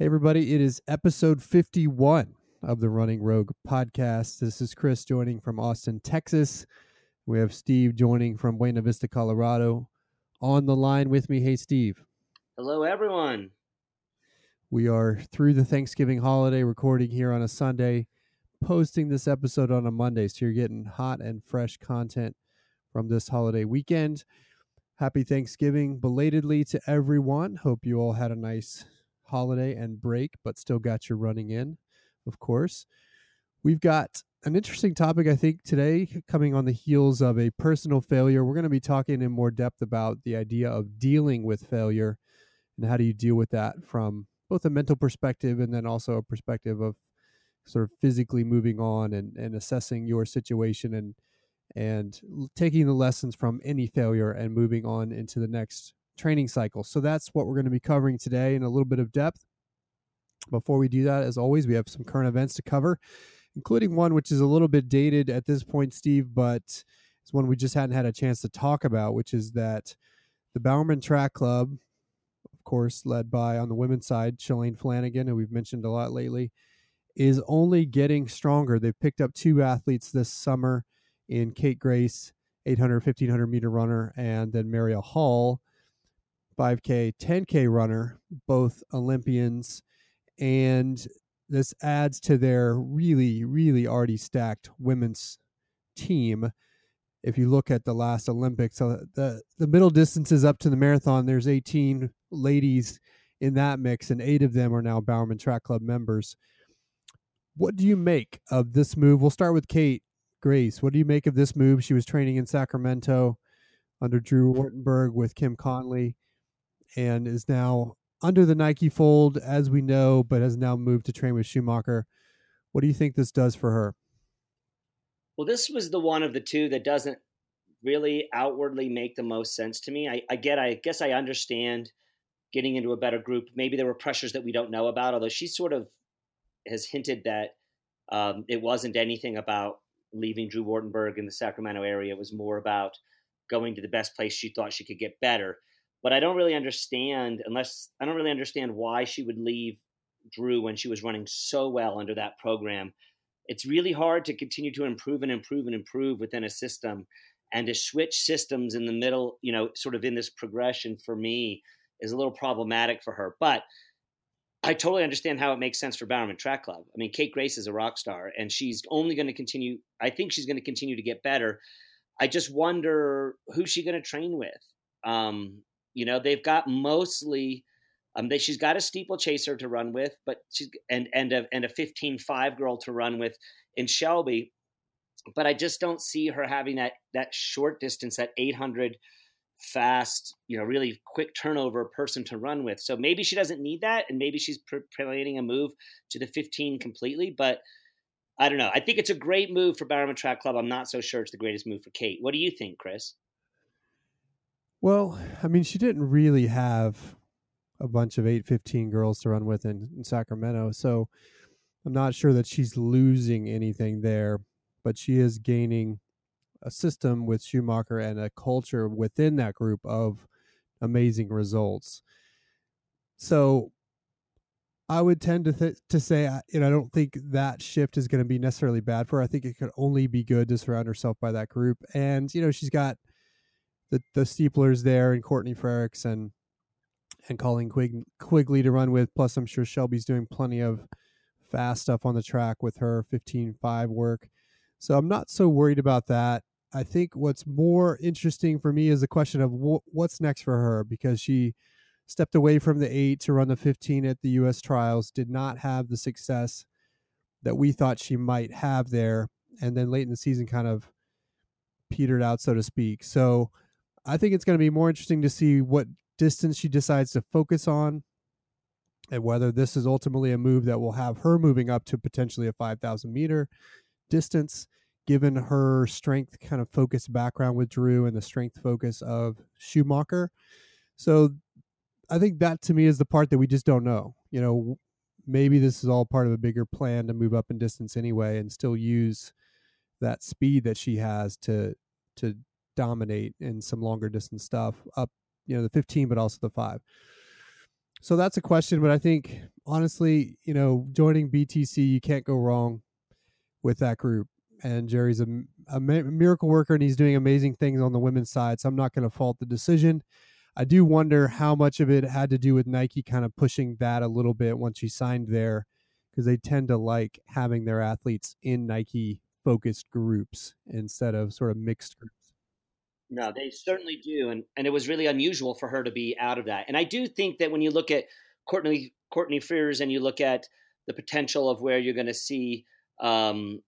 Hey, everybody, it is episode 51 of the Running Rogue podcast. This is Chris joining from Austin, Texas. We have Steve joining from Buena Vista, Colorado. On the line with me. Hey, Steve. Hello, everyone. We are through the Thanksgiving holiday, recording here on a Sunday, posting this episode on a Monday. So you're getting hot and fresh content from this holiday weekend. Happy Thanksgiving belatedly to everyone. Hope you all had a nice holiday and break, but still got your running in, of course. We've got an interesting topic, I think, today, coming on the heels of a personal failure. We're going to be talking in more depth about the idea of dealing with failure and how do you deal with that from both a mental perspective and then also a perspective of sort of physically moving on and, and assessing your situation and and taking the lessons from any failure and moving on into the next training cycle. So that's what we're going to be covering today in a little bit of depth. Before we do that, as always, we have some current events to cover, including one which is a little bit dated at this point, Steve, but it's one we just hadn't had a chance to talk about, which is that the Bowerman Track Club, of course, led by on the women's side, Shalane Flanagan, who we've mentioned a lot lately, is only getting stronger. They've picked up two athletes this summer in Kate Grace, 800, 1500 meter runner, and then Marielle Hall, 5K, 10K runner, both Olympians. And this adds to their really, really already stacked women's team. If you look at the last Olympics, so the, the middle distances up to the marathon, there's 18 ladies in that mix, and eight of them are now Bowerman Track Club members. What do you make of this move? We'll start with Kate Grace. What do you make of this move? She was training in Sacramento under Drew Wartenburg with Kim Conley and is now under the Nike fold, as we know, but has now moved to train with Schumacher. What do you think this does for her? Well, this was the one of the two that doesn't really outwardly make the most sense to me. I, I get, I guess I understand getting into a better group. Maybe there were pressures that we don't know about, although she sort of has hinted that um, it wasn't anything about leaving Drew Wartenburg in the Sacramento area. It was more about going to the best place she thought she could get better but I don't really understand unless I don't really understand why she would leave Drew when she was running so well under that program. It's really hard to continue to improve and improve and improve within a system and to switch systems in the middle, you know, sort of in this progression for me is a little problematic for her. But I totally understand how it makes sense for Bowerman Track Club. I mean, Kate Grace is a rock star and she's only going to continue. I think she's going to continue to get better. I just wonder who's she going to train with. Um, you know, they've got mostly um, they, she's got a steeplechaser to run with, but she's and and a and a fifteen five girl to run with in Shelby, but I just don't see her having that that short distance, that eight hundred fast, you know, really quick turnover person to run with. So maybe she doesn't need that, and maybe she's planning a move to the fifteen completely. But I don't know. I think it's a great move for Bowerman Track Club. I'm not so sure it's the greatest move for Kate. What do you think, Chris? Well, I mean, she didn't really have a bunch of 815 girls to run with in, in, Sacramento. So I'm not sure that she's losing anything there, but she is gaining a system with Schumacher and a culture within that group of amazing results. So I would tend to th- to say, you know, I don't think that shift is going to be necessarily bad for her. I think it could only be good to surround herself by that group. And you know, she's got the the steeplers there and Courtney Frerichs and and Colleen Quig, Quigley to run with. Plus, I'm sure Shelby's doing plenty of fast stuff on the track with her 15-5 work. So I'm not so worried about that. I think what's more interesting for me is the question of wh- what's next for her because she stepped away from the eight to run the 15 at the U.S. trials, did not have the success that we thought she might have there, and then late in the season kind of petered out, so to speak. So I think it's going to be more interesting to see what distance she decides to focus on and whether this is ultimately a move that will have her moving up to potentially a 5,000 meter distance, given her strength kind of focused background with Drew and the strength focus of Schumacher. So I think that to me is the part that we just don't know. You know, maybe this is all part of a bigger plan to move up in distance anyway and still use that speed that she has to to dominate in some longer distance stuff up, you know, the 15, but also the five. So that's a question, but I think honestly, you know, joining BTC, you can't go wrong with that group. And Jerry's a, a miracle worker and he's doing amazing things on the women's side. So I'm not going to fault the decision. I do wonder how much of it had to do with Nike kind of pushing that a little bit once she signed there, because they tend to like having their athletes in Nike focused groups instead of sort of mixed groups. No, they certainly do, and and it was really unusual for her to be out of that. And I do think that when you look at Courtney Courtney Frerichs and you look at the potential of where you're going to see um,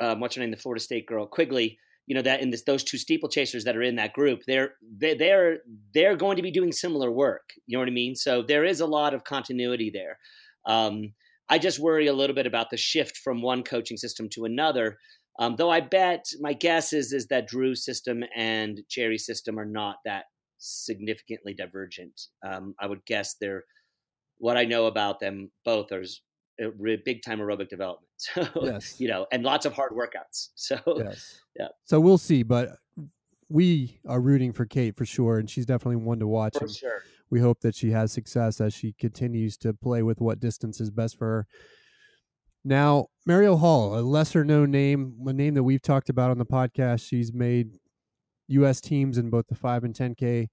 um, what's her name, the Florida State girl, Quigley. You know that in this, those two steeplechasers that are in that group, they're they, they're they're going to be doing similar work. You know what I mean? So there is a lot of continuity there. Um, I just worry a little bit about the shift from one coaching system to another. Um, though I bet my guess is is that Drew's system and Jerry's system are not that significantly divergent. Um, I would guess they're what I know about them both are big time aerobic development. So yes. you know, and lots of hard workouts. So yes. yeah. So we'll see, but we are rooting for Kate for sure, and she's definitely one to watch. For sure. We hope that she has success as she continues to play with what distance is best for her. Now, Marielle Hall, a lesser known name, a name that we've talked about on the podcast. She's made U.S. teams in both the five and 10K.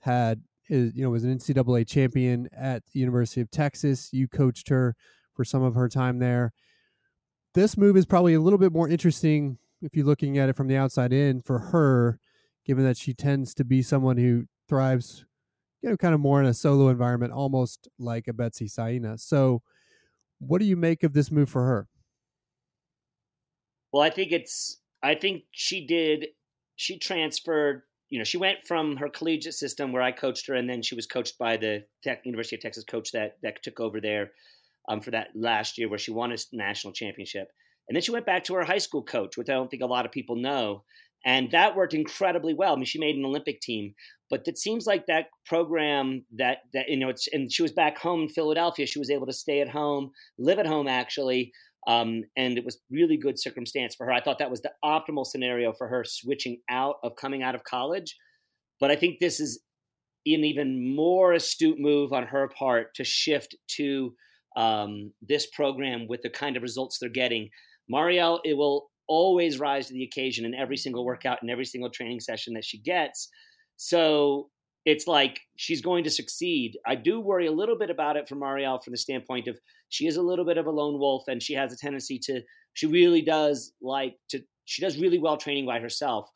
Had is you know was an NCAA champion at the University of Texas. You coached her for some of her time there. This move is probably a little bit more interesting if you're looking at it from the outside in for her, given that she tends to be someone who thrives, you know, kind of more in a solo environment, almost like a Betsy Saina. So, what do you make of this move for her? Well, I think it's. I think she did. She transferred. You know, she went from her collegiate system where I coached her, and then she was coached by the Tech, University of Texas coach that that took over there um, for that last year where she won a national championship. And then she went back to her high school coach, which I don't think a lot of people know. And that worked incredibly well. I mean, she made an Olympic team, but it seems like that program that that you know, it's and she was back home in Philadelphia. She was able to stay at home, live at home actually, um, and it was really good circumstance for her. I thought that was the optimal scenario for her switching out of coming out of college. But I think this is an even more astute move on her part to shift to um, this program with the kind of results they're getting. Marielle, it will always rise to the occasion in every single workout and every single training session that she gets. So it's like she's going to succeed. I do worry a little bit about it for Marielle from the standpoint of she is a little bit of a lone wolf and she has a tendency to, she really does like to, she does really well training by herself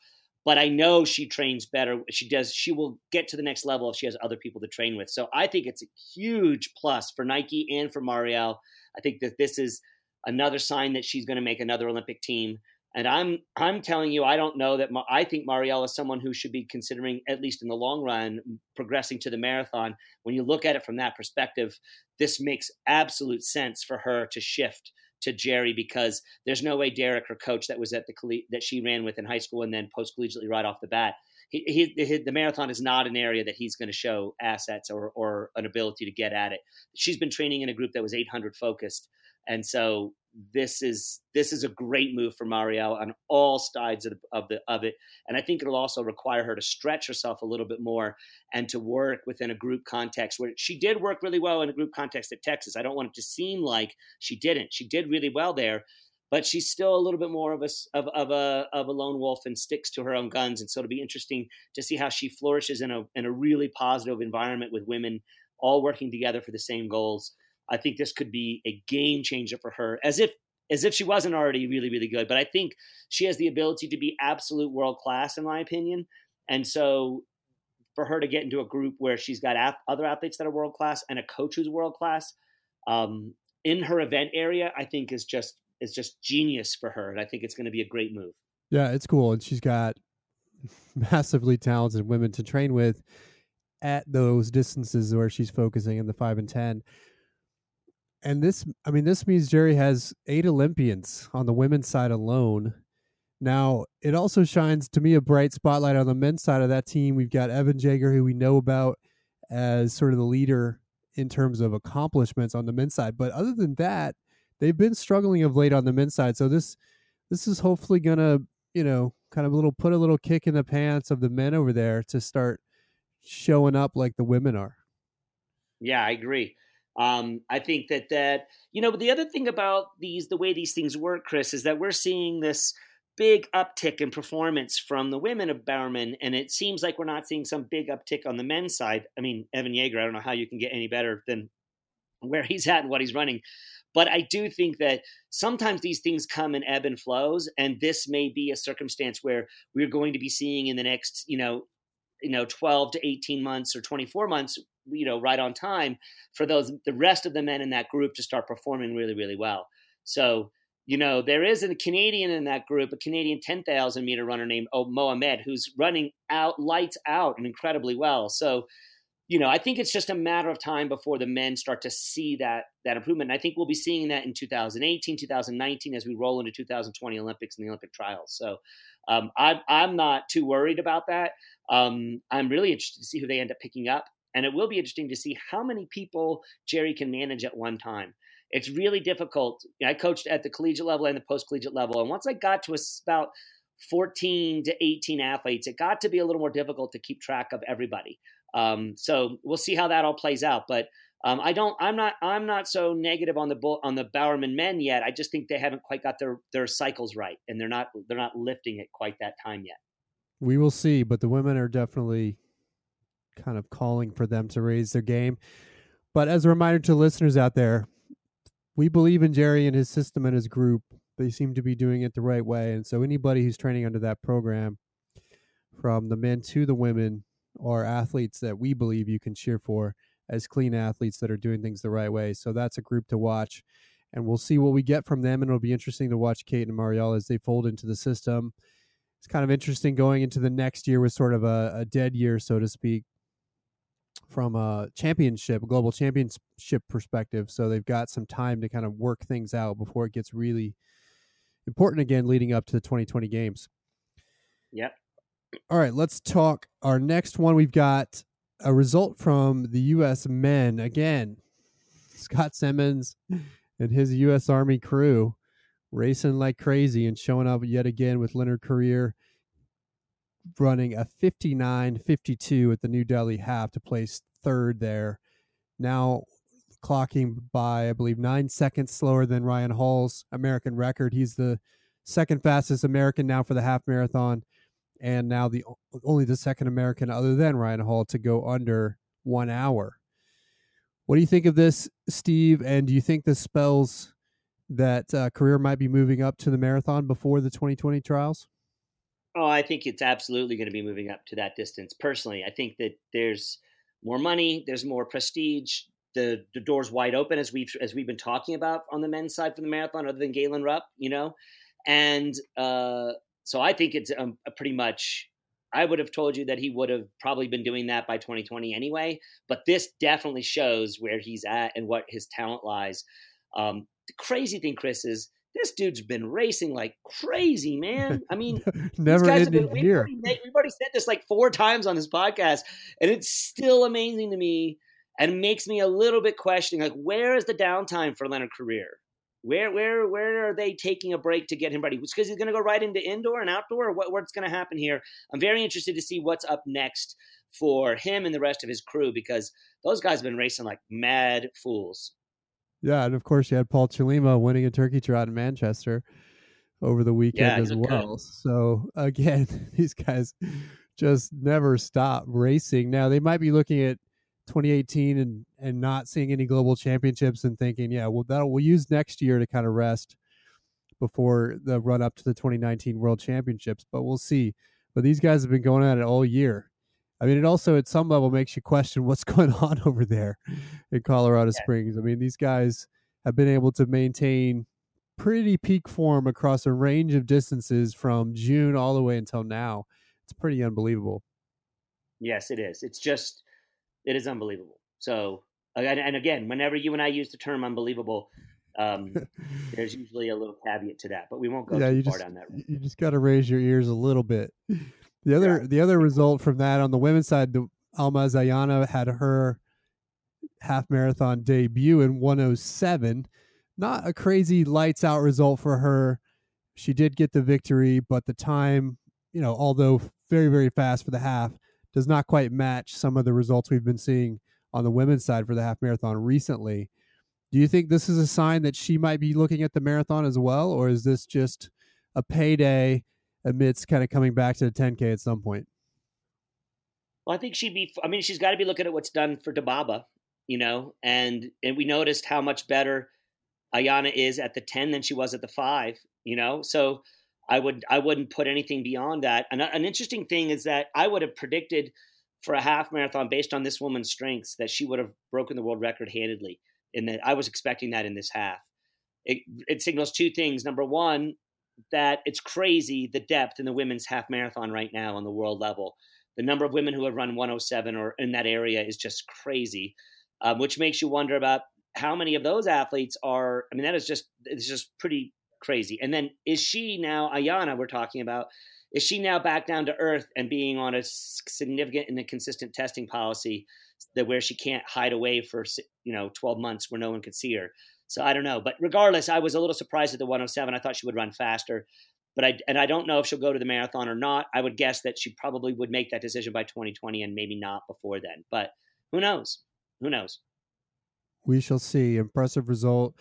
but I know she trains better. She does. She will get to the next level if she has other people to train with. So I think it's a huge plus for Nike and for Marielle. I think that this is another sign that she's going to make another Olympic team. And I'm I'm telling you, I don't know that I think Marielle is someone who should be considering, at least in the long run, progressing to the marathon. When you look at it from that perspective, this makes absolute sense for her to shift to Jerry because there's no way Derek, her coach, that was at the that she ran with in high school and then post collegiately right off the bat, he, he, he, the marathon is not an area that he's going to show assets or or an ability to get at it. She's been training in a group that was 800 focused, and so this is this is a great move for Marielle on all sides of the, of the of it, and I think it'll also require her to stretch herself a little bit more and to work within a group context where she did work really well in a group context at Texas. I don't want it to seem like she didn't. She did really well there, but she's still a little bit more of a of, of a of a lone wolf and sticks to her own guns. And so it'll be interesting to see how she flourishes in a in a really positive environment with women all working together for the same goals. I think this could be a game changer for her, as if as if she wasn't already really really good. But I think she has the ability to be absolute world class, in my opinion. And so for her to get into a group where she's got other athletes that are world class and a coach who's world class um, in her event area, I think is just is just genius for her, and I think it's going to be a great move. Yeah, it's cool, and she's got massively talented women to train with at those distances where she's focusing in the five and ten. And this i mean this means jerry has eight olympians on the women's side alone. Now it also shines to me a bright spotlight on the men's side of that team. We've got evan jager who we know about as sort of the leader in terms of accomplishments on the men's side. But other than that they've been struggling of late on the men's side so this this is hopefully gonna you know kind of a little put a little kick in the pants of the men over there to start showing up like the women are yeah i agree Um, I think that that you know the other thing about these the way these things work, Chris, is that we're seeing this big uptick in performance from the women of Bowerman, and it seems like we're not seeing some big uptick on the men's side. I mean, Evan Jager, I don't know how you can get any better than where he's at and what he's running. But I do think that sometimes these things come in ebb and flows, and this may be a circumstance where we're going to be seeing in the next, you know, you know, 12 to 18 months or 24 months, you know, right on time for those the rest of the men in that group to start performing really, really well. So you know, there is a Canadian in that group, a Canadian 10,000 meter runner named oh, Mohamed, who's running out, lights out, and incredibly well. So, you know, I think it's just a matter of time before the men start to see that that improvement. And I think we'll be seeing that in 2018, 2019, as we roll into 2020 Olympics and the Olympic trials. So, um, I'm I'm not too worried about that. Um, I'm really interested to see who they end up picking up, and it will be interesting to see how many people Jerry can manage at one time it's really difficult. I coached at the collegiate level and the post collegiate level. And once I got to about 14 to 18 athletes, it got to be a little more difficult to keep track of everybody. Um, so we'll see how that all plays out. But um, I don't. I'm not. I'm not so negative on the on the Bowerman men yet. I just think they haven't quite got their their cycles right, and they're not they're not lifting it quite that time yet. We will see, but the women are definitely kind of calling for them to raise their game. But as a reminder to listeners out there, we believe in Jerry and his system and his group. They seem to be doing it the right way. And so anybody who's training under that program, from the men to the women, are athletes that we believe you can cheer for as clean athletes that are doing things the right way. So that's a group to watch. And we'll see what we get from them. And it'll be interesting to watch Kate and Marielle as they fold into the system. It's kind of interesting going into the next year with sort of a, a dead year, so to speak, from a championship, a global championship perspective. So they've got some time to kind of work things out before it gets really important again leading up to the 2020 games. Yep. All right, let's talk our next one. We've got a result from the U.S. men again. Scott Simmons and his U.S. Army crew racing like crazy and showing up yet again with Leonard Korir running a 59 52 at the New Delhi half to place third there. Now clocking by, I believe, nine seconds slower than Ryan Hall's American record. He's the second fastest American now for the half marathon, and now the only the second American other than Ryan Hall to go under one hour. What do you think of this, Steve? And do you think this spells that uh, Korir might be moving up to the marathon before the 2020 trials? Oh, I think it's absolutely going to be moving up to that distance. Personally, I think that there's more money, there's more prestige. The the door's wide open as we've as we've been talking about on the men's side for the marathon, other than Galen Rupp, you know, and uh, so I think it's um, pretty much. I would have told you that he would have probably been doing that by 2020 anyway, but this definitely shows where he's at and what his talent lies. Um, the crazy thing, Chris, is this dude's been racing like crazy, man. I mean, never ended been, we've, already, we've already said this like four times on this podcast, and it's still amazing to me and makes me a little bit questioning like, where is the downtime for Leonard Korir? Where, where, where are they taking a break to get him ready? Because he's going to go right into indoor and outdoor. Or what, what's going to happen here? I'm very interested to see what's up next for him and the rest of his crew because those guys have been racing like mad fools. Yeah, and of course you had Paul Chelimo winning a turkey trot in Manchester over the weekend yeah, as well. So again, these guys just never stop racing. Now they might be looking at 2018 and and not seeing any global championships and thinking, yeah, well that we'll use next year to kind of rest before the run up to the 2019 World Championships. But we'll see. But these guys have been going at it all year. I mean, it also at some level makes you question what's going on over there in Colorado yeah. Springs. I mean, these guys have been able to maintain pretty peak form across a range of distances from June all the way until now. It's pretty unbelievable. Yes, it is. It's just, it is unbelievable. So, and again, whenever you and I use the term unbelievable, um, there's usually a little caveat to that, but we won't go yeah, too far just, down that road. You just got to raise your ears a little bit. The other yeah. the other result from that on the women's side, the Almaz Ayana had her half marathon debut in 107. Not a crazy lights out result for her. She did get the victory, but the time, you know, although very very fast for the half, does not quite match some of the results we've been seeing on the women's side for the half marathon recently. Do you think this is a sign that she might be looking at the marathon as well, or is this just a payday amidst kind of coming back to the 10K at some point? Well, I think she'd be. I mean, she's got to be looking at what's done for Dibaba, you know, and and we noticed how much better Ayana is at the ten than she was at the five, you know. So I would I wouldn't put anything beyond that. And an interesting thing is that I would have predicted for a half marathon based on this woman's strengths that she would have broken the world record handedly. In that, I was expecting that in this half. It, it signals two things. Number one, that it's crazy the depth in the women's half marathon right now on the world level the number of women who have run 107 or in that area is just crazy, um, which makes you wonder about how many of those athletes are. I mean, that is just it's just pretty crazy. And then is she now Ayana? We're talking about. Is she now back down to earth and being on a significant and consistent testing policy that where she can't hide away for you know 12 months where no one could see her? So I don't know, but regardless, I was a little surprised at the 107. I thought she would run faster but I and I don't know if she'll go to the marathon or not. I would guess that she probably would make that decision by 2020 and maybe not before then. But who knows? Who knows? We shall see. Impressive result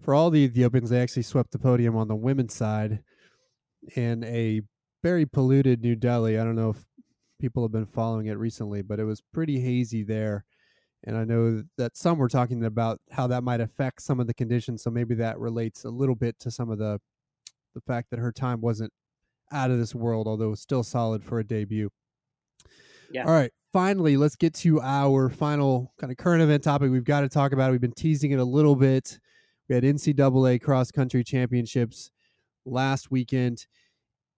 for all the Ethiopians. They actually swept the podium on the women's side in a very polluted New Delhi. I don't know if people have been following it recently, but it was pretty hazy there. And I know that some were talking about how that might affect some of the conditions. So maybe that relates a little bit to some of the the fact that her time wasn't out of this world, although still solid for a debut. Yeah. All right. Finally, let's get to our final kind of current event topic. We've got to talk about it. We've been teasing it a little bit. We had NCAA cross country championships last weekend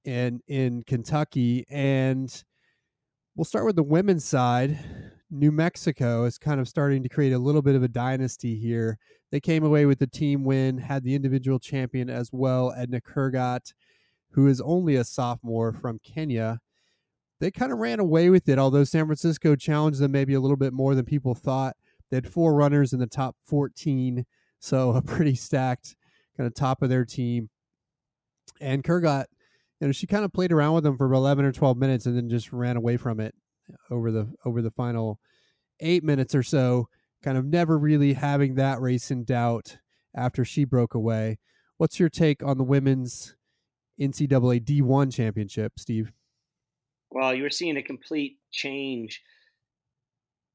and in Kentucky. And we'll start with the women's side. New Mexico is kind of starting to create a little bit of a dynasty here. They came away with the team win, had the individual champion as well, Edna Kurgat, who is only a sophomore from Kenya. They kind of ran away with it, although San Francisco challenged them maybe a little bit more than people thought. They had four runners in the top 14, so a pretty stacked kind of top of their team. And Kurgat, you know, she kind of played around with them for 11 or 12 minutes and then just ran away from it uh, over the over the final eight minutes or so kind of never really having that race in doubt after she broke away. What's your take on the women's NCAA D1 championship, Steve? Well, you're seeing a complete change.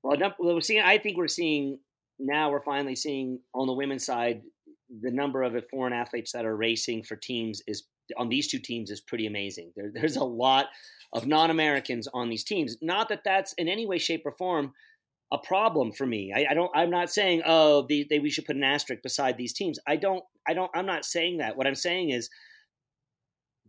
Well, we're seeing. I think we're seeing now. We're finally seeing on the women's side the number of foreign athletes that are racing for teams is on these two teams is pretty amazing. There, there's a lot of non-Americans on these teams. Not that that's in any way, shape, or form a problem for me. I, I don't. I'm not saying oh they, they, we should put an asterisk beside these teams. I don't. I don't. I'm not saying that. What I'm saying is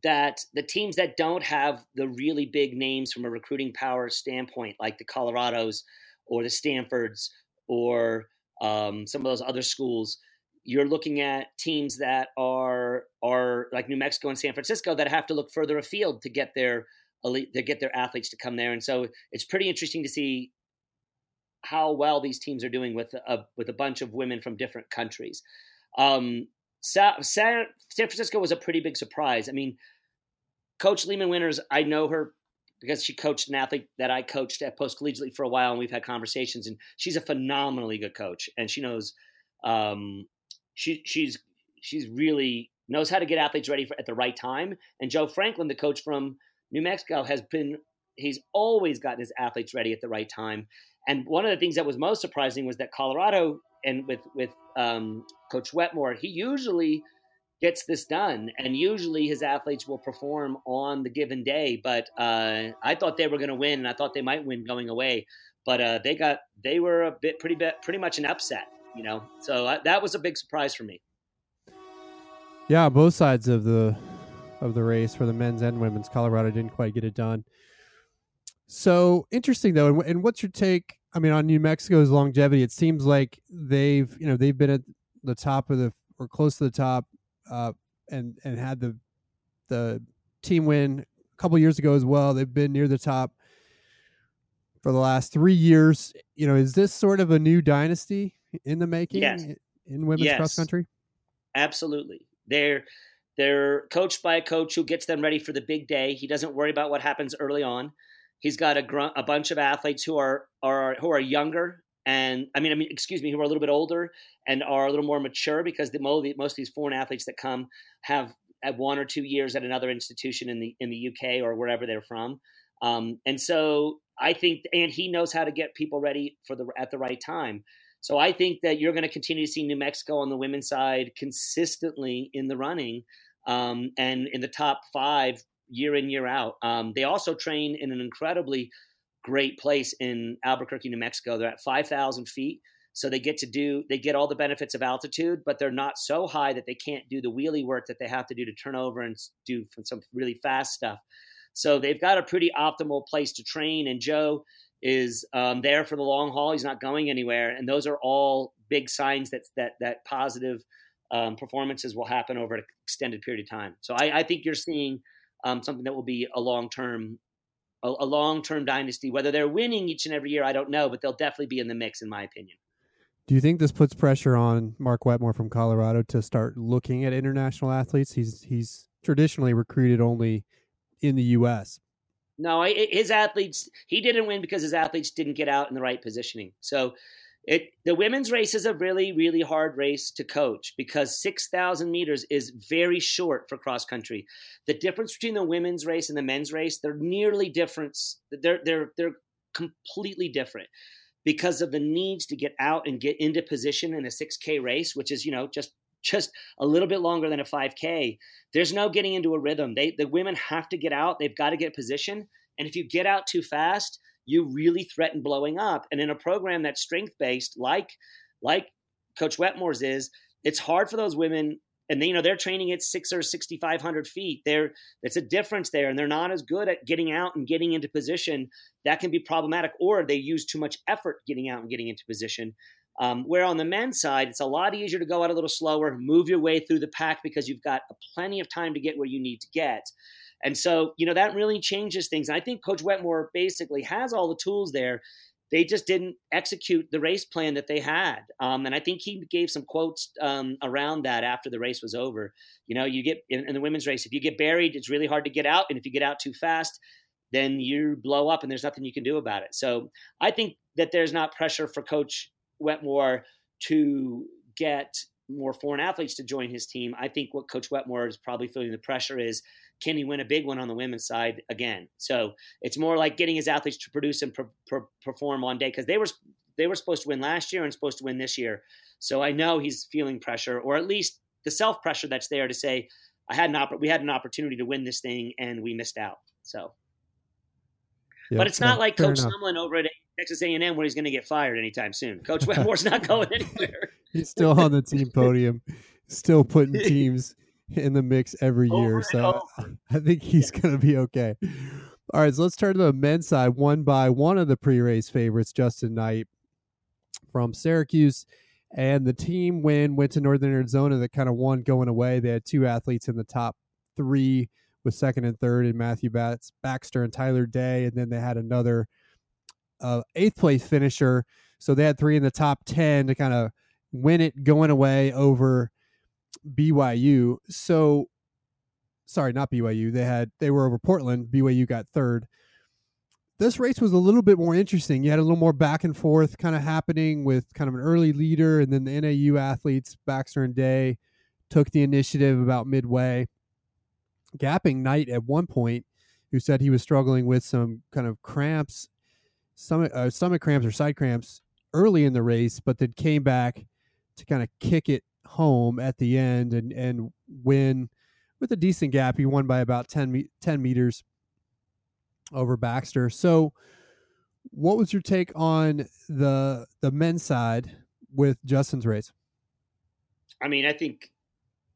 that the teams that don't have the really big names from a recruiting power standpoint, like the Colorados or the Stanfords or um, some of those other schools, you're looking at teams that are are like New Mexico and San Francisco that have to look further afield to get their elite to get their athletes to come there. And so it's pretty interesting to see how well these teams are doing with a with a bunch of women from different countries. Um, San, San Francisco was a pretty big surprise. I mean, Coach Lehman Winters, I know her because she coached an athlete that I coached at post collegiately for a while, and we've had conversations. And she's a phenomenally good coach, and she knows um, she she's she's really knows how to get athletes ready for, at the right time. And Joe Franklin, the coach from New Mexico, has been he's always gotten his athletes ready at the right time. And one of the things that was most surprising was that Colorado and with with um, Coach Wetmore, he usually gets this done, and usually his athletes will perform on the given day. But uh, I thought they were going to win, and I thought they might win going away, but uh, they got they were a bit pretty bit pretty much an upset, you know. So uh, that was a big surprise for me. Yeah, both sides of the of the race for the men's and women's, Colorado didn't quite get it done. So interesting though, and, and what's your take I mean, on New Mexico's longevity, it seems like they've you know they've been at the top of the or close to the top, uh, and and had the the team win a couple years ago as well. They've been near the top for the last three years. You know, is this sort of a new dynasty in the making yes. in women's yes. cross country? Absolutely, they're they're coached by a coach who gets them ready for the big day. He doesn't worry about what happens early on. He's got a, gr- a bunch of athletes who are, are who are younger and I mean, I mean, excuse me, who are a little bit older and are a little more mature because the most of these foreign athletes that come have at one or two years at another institution in the in the UK or wherever they're from. Um, and so I think, and he knows how to get people ready for the at the right time. So I think that you're going to continue to see New Mexico on the women's side consistently in the running um, and in the top five year in year out. Um, they also train in an incredibly great place in Albuquerque, New Mexico. They're at 5,000 feet. So they get to do, they get all the benefits of altitude, but they're not so high that they can't do the wheelie work that they have to do to turn over and do some really fast stuff. So they've got a pretty optimal place to train. And Joe is um, there for the long haul. He's not going anywhere. And those are all big signs that, that, that positive um, performances will happen over an extended period of time. So I, I think you're seeing um, something that will be a long term a, a long term dynasty. Whether they're winning each and every year, I don't know, but they'll definitely be in the mix, in my opinion. Do you think this puts pressure on Mark Wetmore from Colorado to start looking at international athletes? He's he's traditionally recruited only in the U.S. No, his athletes. He didn't win because his athletes didn't get out in the right positioning. So it the women's race is a really really hard race to coach because 6000 meters is very short for cross country. The difference between the women's race and the men's race they're nearly different they're they're they're completely different because of the needs to get out and get into position in a 6k race which is you know just just a little bit longer than a 5k there's no getting into a rhythm. They the women have to get out. They've got to get position. And if you get out too fast you really threaten blowing up. And in a program that's strength based, like like Coach Wetmore's is, it's hard for those women. And they, you know they're training at six or sixty five hundred feet. There, it's a difference there, and they're not as good at getting out and getting into position. That can be problematic, or they use too much effort getting out and getting into position. Um, where on the men's side, it's a lot easier to go out a little slower, move your way through the pack because you've got plenty of time to get where you need to get. And so, you know, that really changes things. And I think Coach Wetmore basically has all the tools there. They just didn't execute the race plan that they had. Um, and I think he gave some quotes um, around that after the race was over. You know, you get in, in the women's race, if you get buried, it's really hard to get out. And if you get out too fast, then you blow up and there's nothing you can do about it. So I think that there's not pressure for Coach Wetmore to get more foreign athletes to join his team. I think what Coach Wetmore is probably feeling the pressure is can he win a big one on the women's side again? So it's more like getting his athletes to produce and per, per, perform on day because they were they were supposed to win last year and supposed to win this year. So I know he's feeling pressure, or at least the self pressure that's there to say, I had an we had an opportunity to win this thing and we missed out. So, but it's not like Coach Sumlin over at Texas A&M where he's going to get fired anytime soon. Coach Wetmore's not going anywhere. he's still on the team podium, still putting teams in the mix every year. So I think he's going to be okay. All right, so let's turn to the men's side. Won by one of the pre-race favorites, Justin Knight from Syracuse, and the team win went to Northern Arizona. That kind of won going away. They had two athletes in the top three, with second and third, in Matthew Bats, Baxter and Tyler Day, and then they had another uh, eighth place finisher. So they had three in the top ten to kind of win it going away over BYU. So sorry, not BYU. They had they were over Portland. BYU got third. This race was a little bit more interesting. You had a little more back and forth kind of happening with kind of an early leader, and then the NAU athletes Baxter and Day took the initiative about midway, gapping Knight at one point, who said he was struggling with some kind of cramps, stomach uh, stomach cramps or side cramps early in the race, but then came back to kind of kick it home at the end and and win with a decent gap. He won by about 10, 10 meters over Baxter. So, what was your take on the the men's side with Justin's race? I mean, I think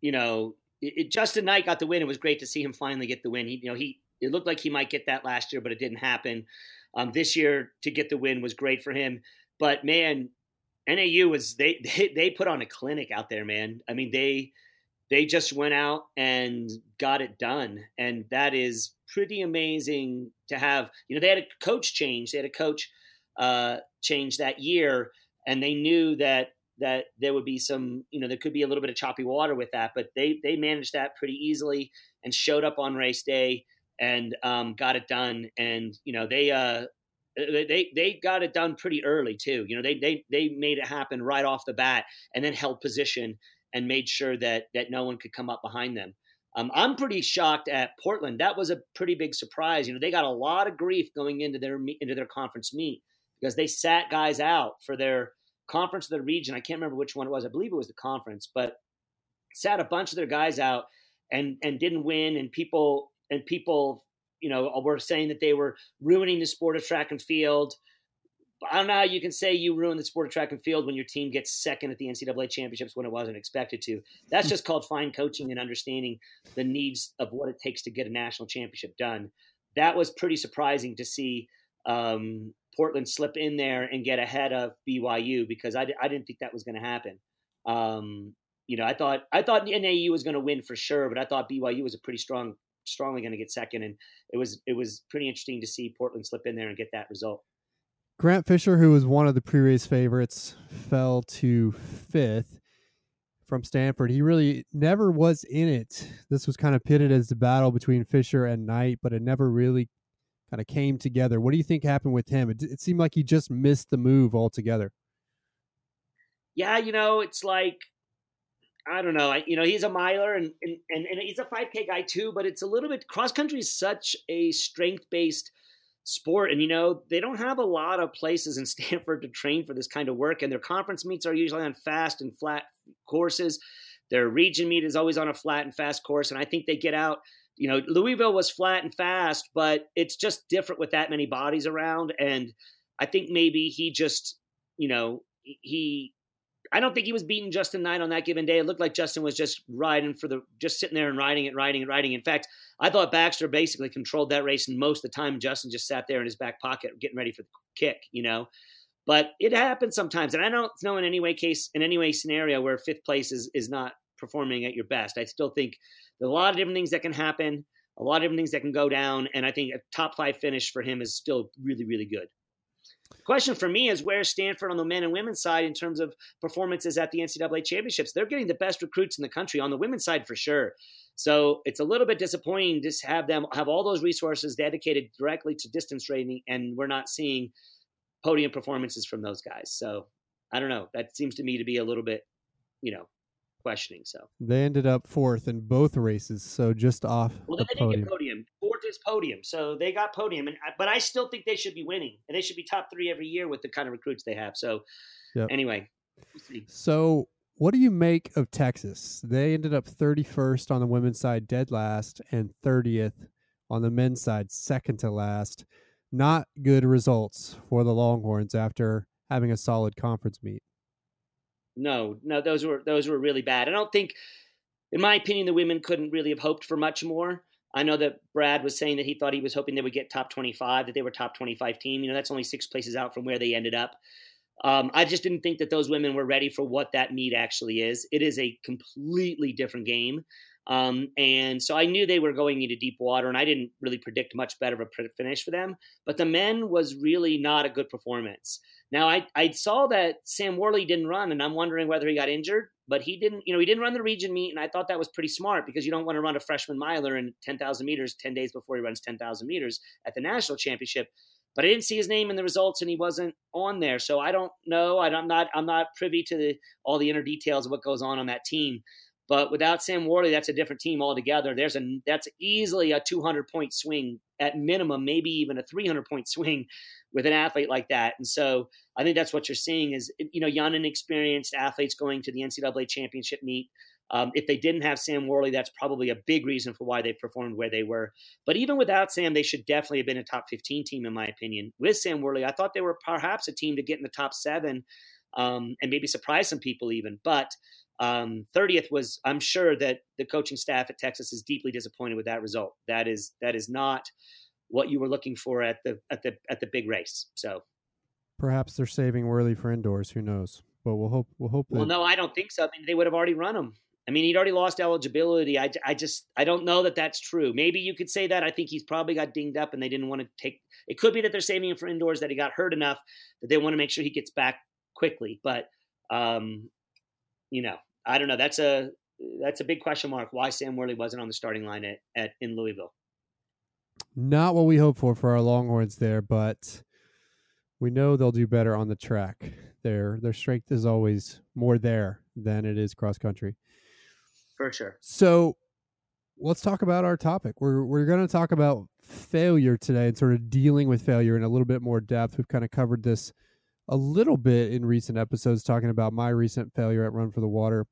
you know it, it, Justin Knight got the win. It was great to see him finally get the win. He, you know, he it looked like he might get that last year, but it didn't happen. Um, this year to get the win was great for him. But man, NAU was they, they they put on a clinic out there, man. I mean they they just went out and got it done, and that is pretty amazing to have. You know, they had a coach change. They had a coach uh, change that year, and they knew that that there would be some, you know, there could be a little bit of choppy water with that, but they they managed that pretty easily and showed up on race day and um, got it done. And you know, they uh, they they got it done pretty early too. You know, they they they made it happen right off the bat, and then held position and made sure that that no one could come up behind them. Um, I'm pretty shocked at Portland. That was a pretty big surprise. You know, they got a lot of grief going into their into their conference meet because they sat guys out for their conference of the region. I can't remember which one it was. I believe it was the conference, but sat a bunch of their guys out and and didn't win. And people and people, you know, were saying that they were ruining the sport of track and field. I don't know how you can say you ruined the sport of track and field when your team gets second at the NCAA championships when it wasn't expected to. That's just called fine coaching and understanding the needs of what it takes to get a national championship done. That was pretty surprising to see um, Portland slip in there and get ahead of BYU because I, I didn't think that was going to happen. Um, you know, I thought I thought NAU was going to win for sure, but I thought BYU was a pretty strong, strongly going to get second, and it was it was pretty interesting to see Portland slip in there and get that result. Grant Fisher, who was one of the pre-race favorites, fell to fifth from Stanford. He really never was in it. This was kind of pitted as the battle between Fisher and Knight, but it never really kind of came together. What do you think happened with him? It, it seemed like he just missed the move altogether. Yeah, you know, it's like I don't know. I, you know, he's a miler and, and and and he's a 5K guy too, but it's a little bit cross country is such a strength based sport, and you know they don't have a lot of places in Stanford to train for this kind of work, and their conference meets are usually on fast and flat courses. Their region meet is always on a flat and fast course, and I think they get out you know, Louisville was flat and fast, but it's just different with that many bodies around. And I think maybe he just, you know, he, I don't think he was beating Justin Knight on that given day. It looked like Justin was just riding for the, just sitting there and riding it, riding it, riding. In fact, I thought Baxter basically controlled that race, and most of the time Justin just sat there in his back pocket getting ready for the kick, you know. But it happens sometimes, and I don't know in any way case in any way scenario where fifth place is is not performing at your best. I still think there's a lot of different things that can happen, a lot of different things that can go down, and I think a top five finish for him is still really, really good. Question for me is where's Stanford on the men and women's side in terms of performances at the NCAA championships? They're getting the best recruits in the country on the women's side for sure. So it's a little bit disappointing to have them have all those resources dedicated directly to distance training, and we're not seeing podium performances from those guys. So I don't know. That seems to me to be a little bit, you know, questioning. So they ended up fourth in both races, so just off. Well, the they podium. didn't get podium. Is podium, so they got podium, and but I still think they should be winning, and they should be top three every year with the kind of recruits they have. So, yep. anyway, we'll so what do you make of Texas? They ended up 31st on the women's side, dead last, and 30th on the men's side, second to last. Not good results for the Longhorns after having a solid conference meet no, no, those were those were really bad. I don't think, in my opinion, the women couldn't really have hoped for much more. I know that Brad was saying that he thought he was hoping they would get top 25, that they were top 25 team. You know, that's only six places out from where they ended up. Um, I just didn't think that those women were ready for what that meet actually is. It is a completely different game. Um, and so I knew they were going into deep water, and I didn't really predict much better of a finish for them. But the men was really not a good performance. Now I, I saw that Sam Worley didn't run, and I'm wondering whether he got injured. But he didn't, you know, he didn't run the region meet, and I thought that was pretty smart because you don't want to run a freshman miler in 10,000 meters 10 days before he runs 10,000 meters at the national championship. But I didn't see his name in the results, and he wasn't on there. So I don't know. I'm not I'm not privy to the, all the inner details of what goes on on that team. But without Sam Worley, that's a different team altogether. There's a that's easily a 200 point swing at minimum, maybe even a 300 point swing with an athlete like that. And so I think that's what you're seeing is you know young and experienced athletes going to the NCAA championship meet. Um, if they didn't have Sam Worley, that's probably a big reason for why they performed where they were. But even without Sam, they should definitely have been a top 15 team, in my opinion. With Sam Worley, I thought they were perhaps a team to get in the top seven um, and maybe surprise some people even. But um, 30th was, I'm sure that the coaching staff at Texas is deeply disappointed with that result. That is that is not what you were looking for at the at the at the big race. So perhaps they're saving Worley for indoors. Who knows? But we'll hope. We'll hope. Well, no, I don't think so. I mean, they would have already run him. I mean, he'd already lost eligibility. I, I just I don't know that that's true. Maybe you could say that. I think he's probably got dinged up, and they didn't want to take. It could be that they're saving him for indoors. That he got hurt enough that they want to make sure he gets back quickly. But um, you know, I don't know. That's a that's a big question mark. Why Sam Worley wasn't on the starting line at, at in Louisville? Not what we hope for for our Longhorns there, but we know they'll do better on the track. Their their strength is always more there than it is cross country. For sure. So let's talk about our topic. We're we're going to talk about failure today and sort of dealing with failure in a little bit more depth. We've kind of covered this a little bit in recent episodes talking about my recent failure at Run for the Water.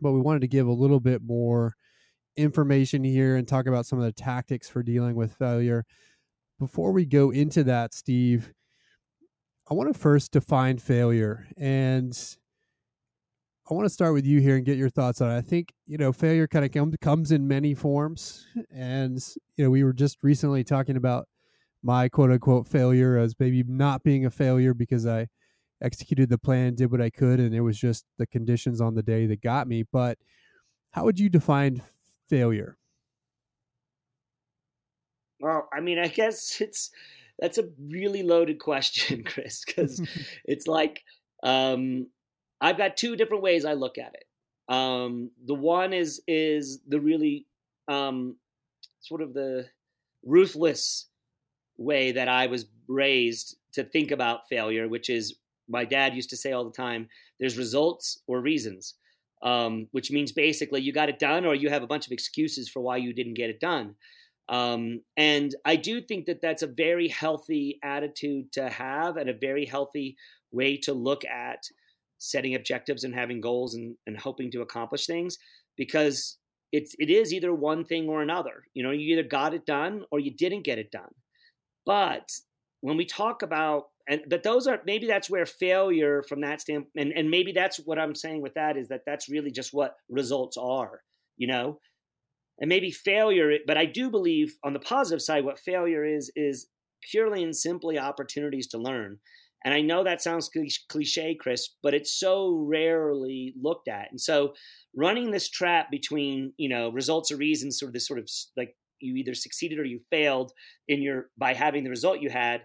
But we wanted to give a little bit more information here and talk about some of the tactics for dealing with failure. Before we go into that, Steve, I want to first define failure. And I want to start with you here and get your thoughts on it. I think, you know, failure kind of comes in many forms. And, you know, we were just recently talking about my quote unquote failure as maybe not being a failure because I executed the plan, did what I could, and it was just the conditions on the day that got me. But how would you define failure? Well, I mean, I guess it's that's a really loaded question, Chris, because it's like um, I've got two different ways I look at it. Um, the one is is the really um, sort of the ruthless way that I was raised to think about failure, which is my dad used to say all the time: "There's results or reasons." Um, which means basically you got it done, or you have a bunch of excuses for why you didn't get it done. Um, and I do think that that's a very healthy attitude to have and a very healthy way to look at setting objectives and having goals and, and hoping to accomplish things because it's it is either one thing or another. You know, you either got it done or you didn't get it done. But when we talk about and but those are maybe that's where failure from that standpoint and, and maybe that's what I'm saying with that is that that's really just what results are, you know? And maybe failure but i do believe on the positive side what failure is is purely and simply opportunities to learn. And i know that sounds cliche chris but it's so rarely looked at. And so running this trap between you know results or reasons sort of this sort of like you either succeeded or you failed in your by having the result you had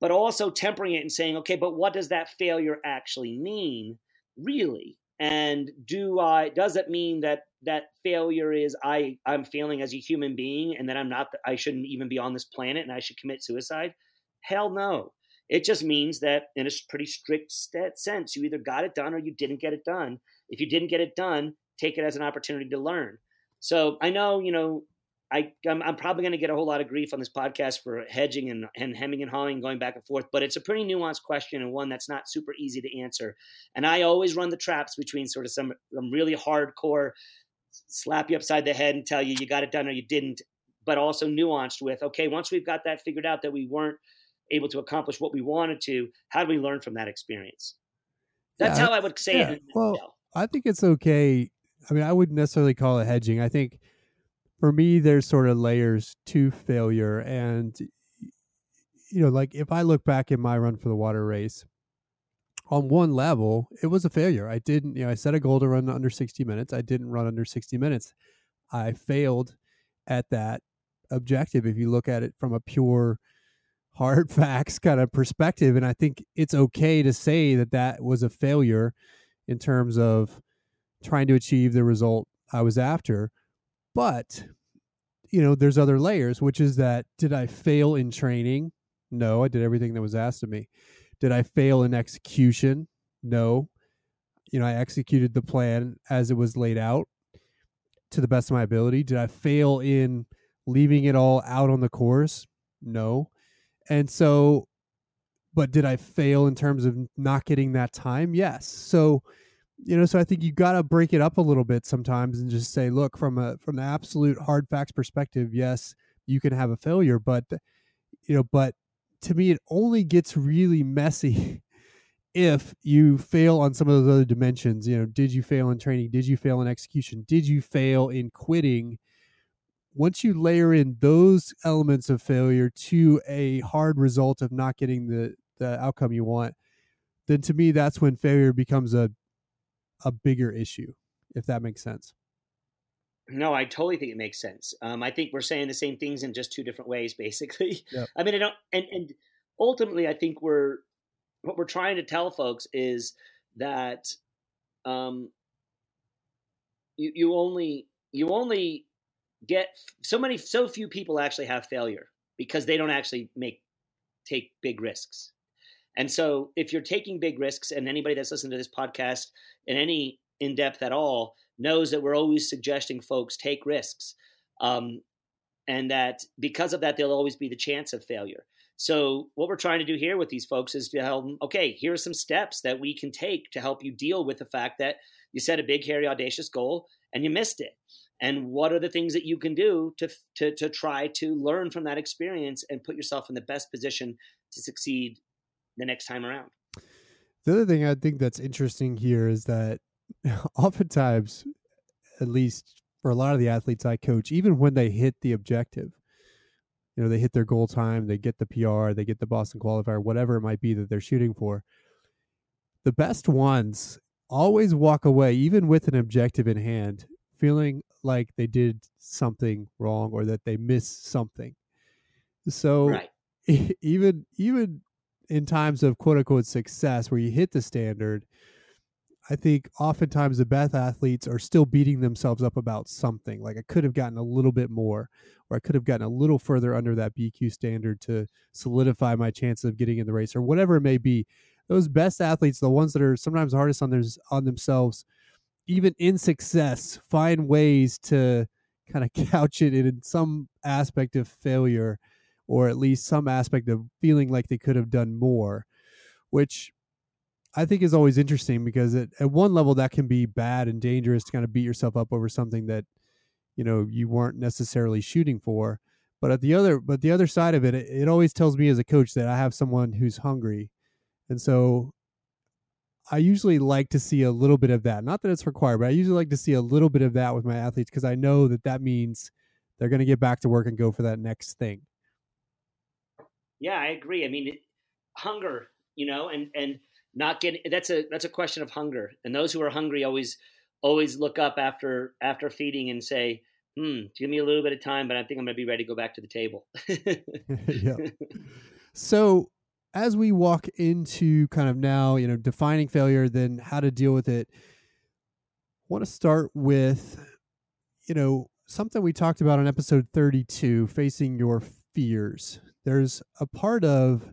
but also tempering it and saying okay but what does that failure actually mean really? And do i does it mean that that failure is i i'm failing as a human being and that i'm not i shouldn't even be on this planet and i should commit suicide? Hell no. It just means that in a pretty strict sense you either got it done or you didn't get it done. If you didn't get it done take it as an opportunity to learn. So i know you know I, I'm, I'm probably going to get a whole lot of grief on this podcast for hedging and, and hemming and hawing, going back and forth. But it's a pretty nuanced question and one that's not super easy to answer. And I always run the traps between sort of some, some really hardcore slap you upside the head and tell you you got it done or you didn't, but also nuanced with okay, once we've got that figured out that we weren't able to accomplish what we wanted to, how do we learn from that experience? That's yeah, how I would say yeah. it. well, I think it's okay. I mean, I wouldn't necessarily call it hedging. I think for me, there's sort of layers to failure. And, you know, like if I look back in my run for the water race, on one level, it was a failure. I didn't, you know, I set a goal to run under 60 minutes. I didn't run under 60 minutes. I failed at that objective if you look at it from a pure hard facts kind of perspective. And I think it's okay to say that that was a failure in terms of trying to achieve the result I was after. But, you know, there's other layers, which is that did I fail in training? No, I did everything that was asked of me. Did I fail in execution? No. You know, I executed the plan as it was laid out to the best of my ability. Did I fail in leaving it all out on the course? No. And so, but did I fail in terms of not getting that time? Yes. So, you know so i think you got to break it up a little bit sometimes and just say look from a from the absolute hard facts perspective yes you can have a failure but you know but to me it only gets really messy if you fail on some of those other dimensions. You know did you fail in training? Did you fail in execution? Did you fail in quitting? Once you layer in those elements of failure to a hard result of not getting the the outcome you want then to me that's when failure becomes a a bigger issue, if that makes sense. No, I totally think it makes sense. Um, I think we're saying the same things in just two different ways, basically. Yep. I mean, I don't, and, and ultimately, I think we're what we're trying to tell folks is that um, you you only you only get so many so few people actually have failure because they don't actually make take big risks And so if you're taking big risks, and anybody that's listened to this podcast in any in depth at all knows that we're always suggesting folks take risks. Um, and that because of that, there'll always be the chance of failure. So what we're trying to do here with these folks is to help them, okay, here are some steps that we can take to help you deal with the fact that you set a big, hairy, audacious goal and you missed it. And what are the things that you can do to, to, to try to learn from that experience and put yourself in the best position to succeed the next time around? The other thing I think that's interesting here is that oftentimes, at least for a lot of the athletes I coach, even when they hit the objective, you know, they hit their goal time, they get the PR, they get the Boston qualifier, whatever it might be that they're shooting for. The best ones always walk away, even with an objective in hand, feeling like they did something wrong or that they missed something. So right. even even in times of quote unquote success where you hit the standard, I think oftentimes the best athletes are still beating themselves up about something. Like I could have gotten a little bit more, or I could have gotten a little further under that BQ standard to solidify my chances of getting in the race, or whatever it may be. Those best athletes, the ones that are sometimes hardest on their on themselves, even in success, find ways to kind of couch it in some aspect of failure, or at least some aspect of feeling like they could have done more, which I think is always interesting because at, at one level that can be bad and dangerous to kind of beat yourself up over something that you know you weren't necessarily shooting for. But at the other, but the other side of it, it, it always tells me as a coach that I have someone who's hungry, and so I usually like to see a little bit of that. Not that it's required, but I usually like to see a little bit of that with my athletes because I know that that means they're going to get back to work and go for that next thing. Yeah, I agree. I mean, hunger, you know, and and not getting that's a that's a question of hunger. And those who are hungry always always look up after after feeding and say hmm give me a little bit of time but i think i'm going to be ready to go back to the table. Yeah. So as we walk into kind of now you know defining failure then how to deal with it I want to start with you know something we talked about on episode 32 facing your fears there's a part of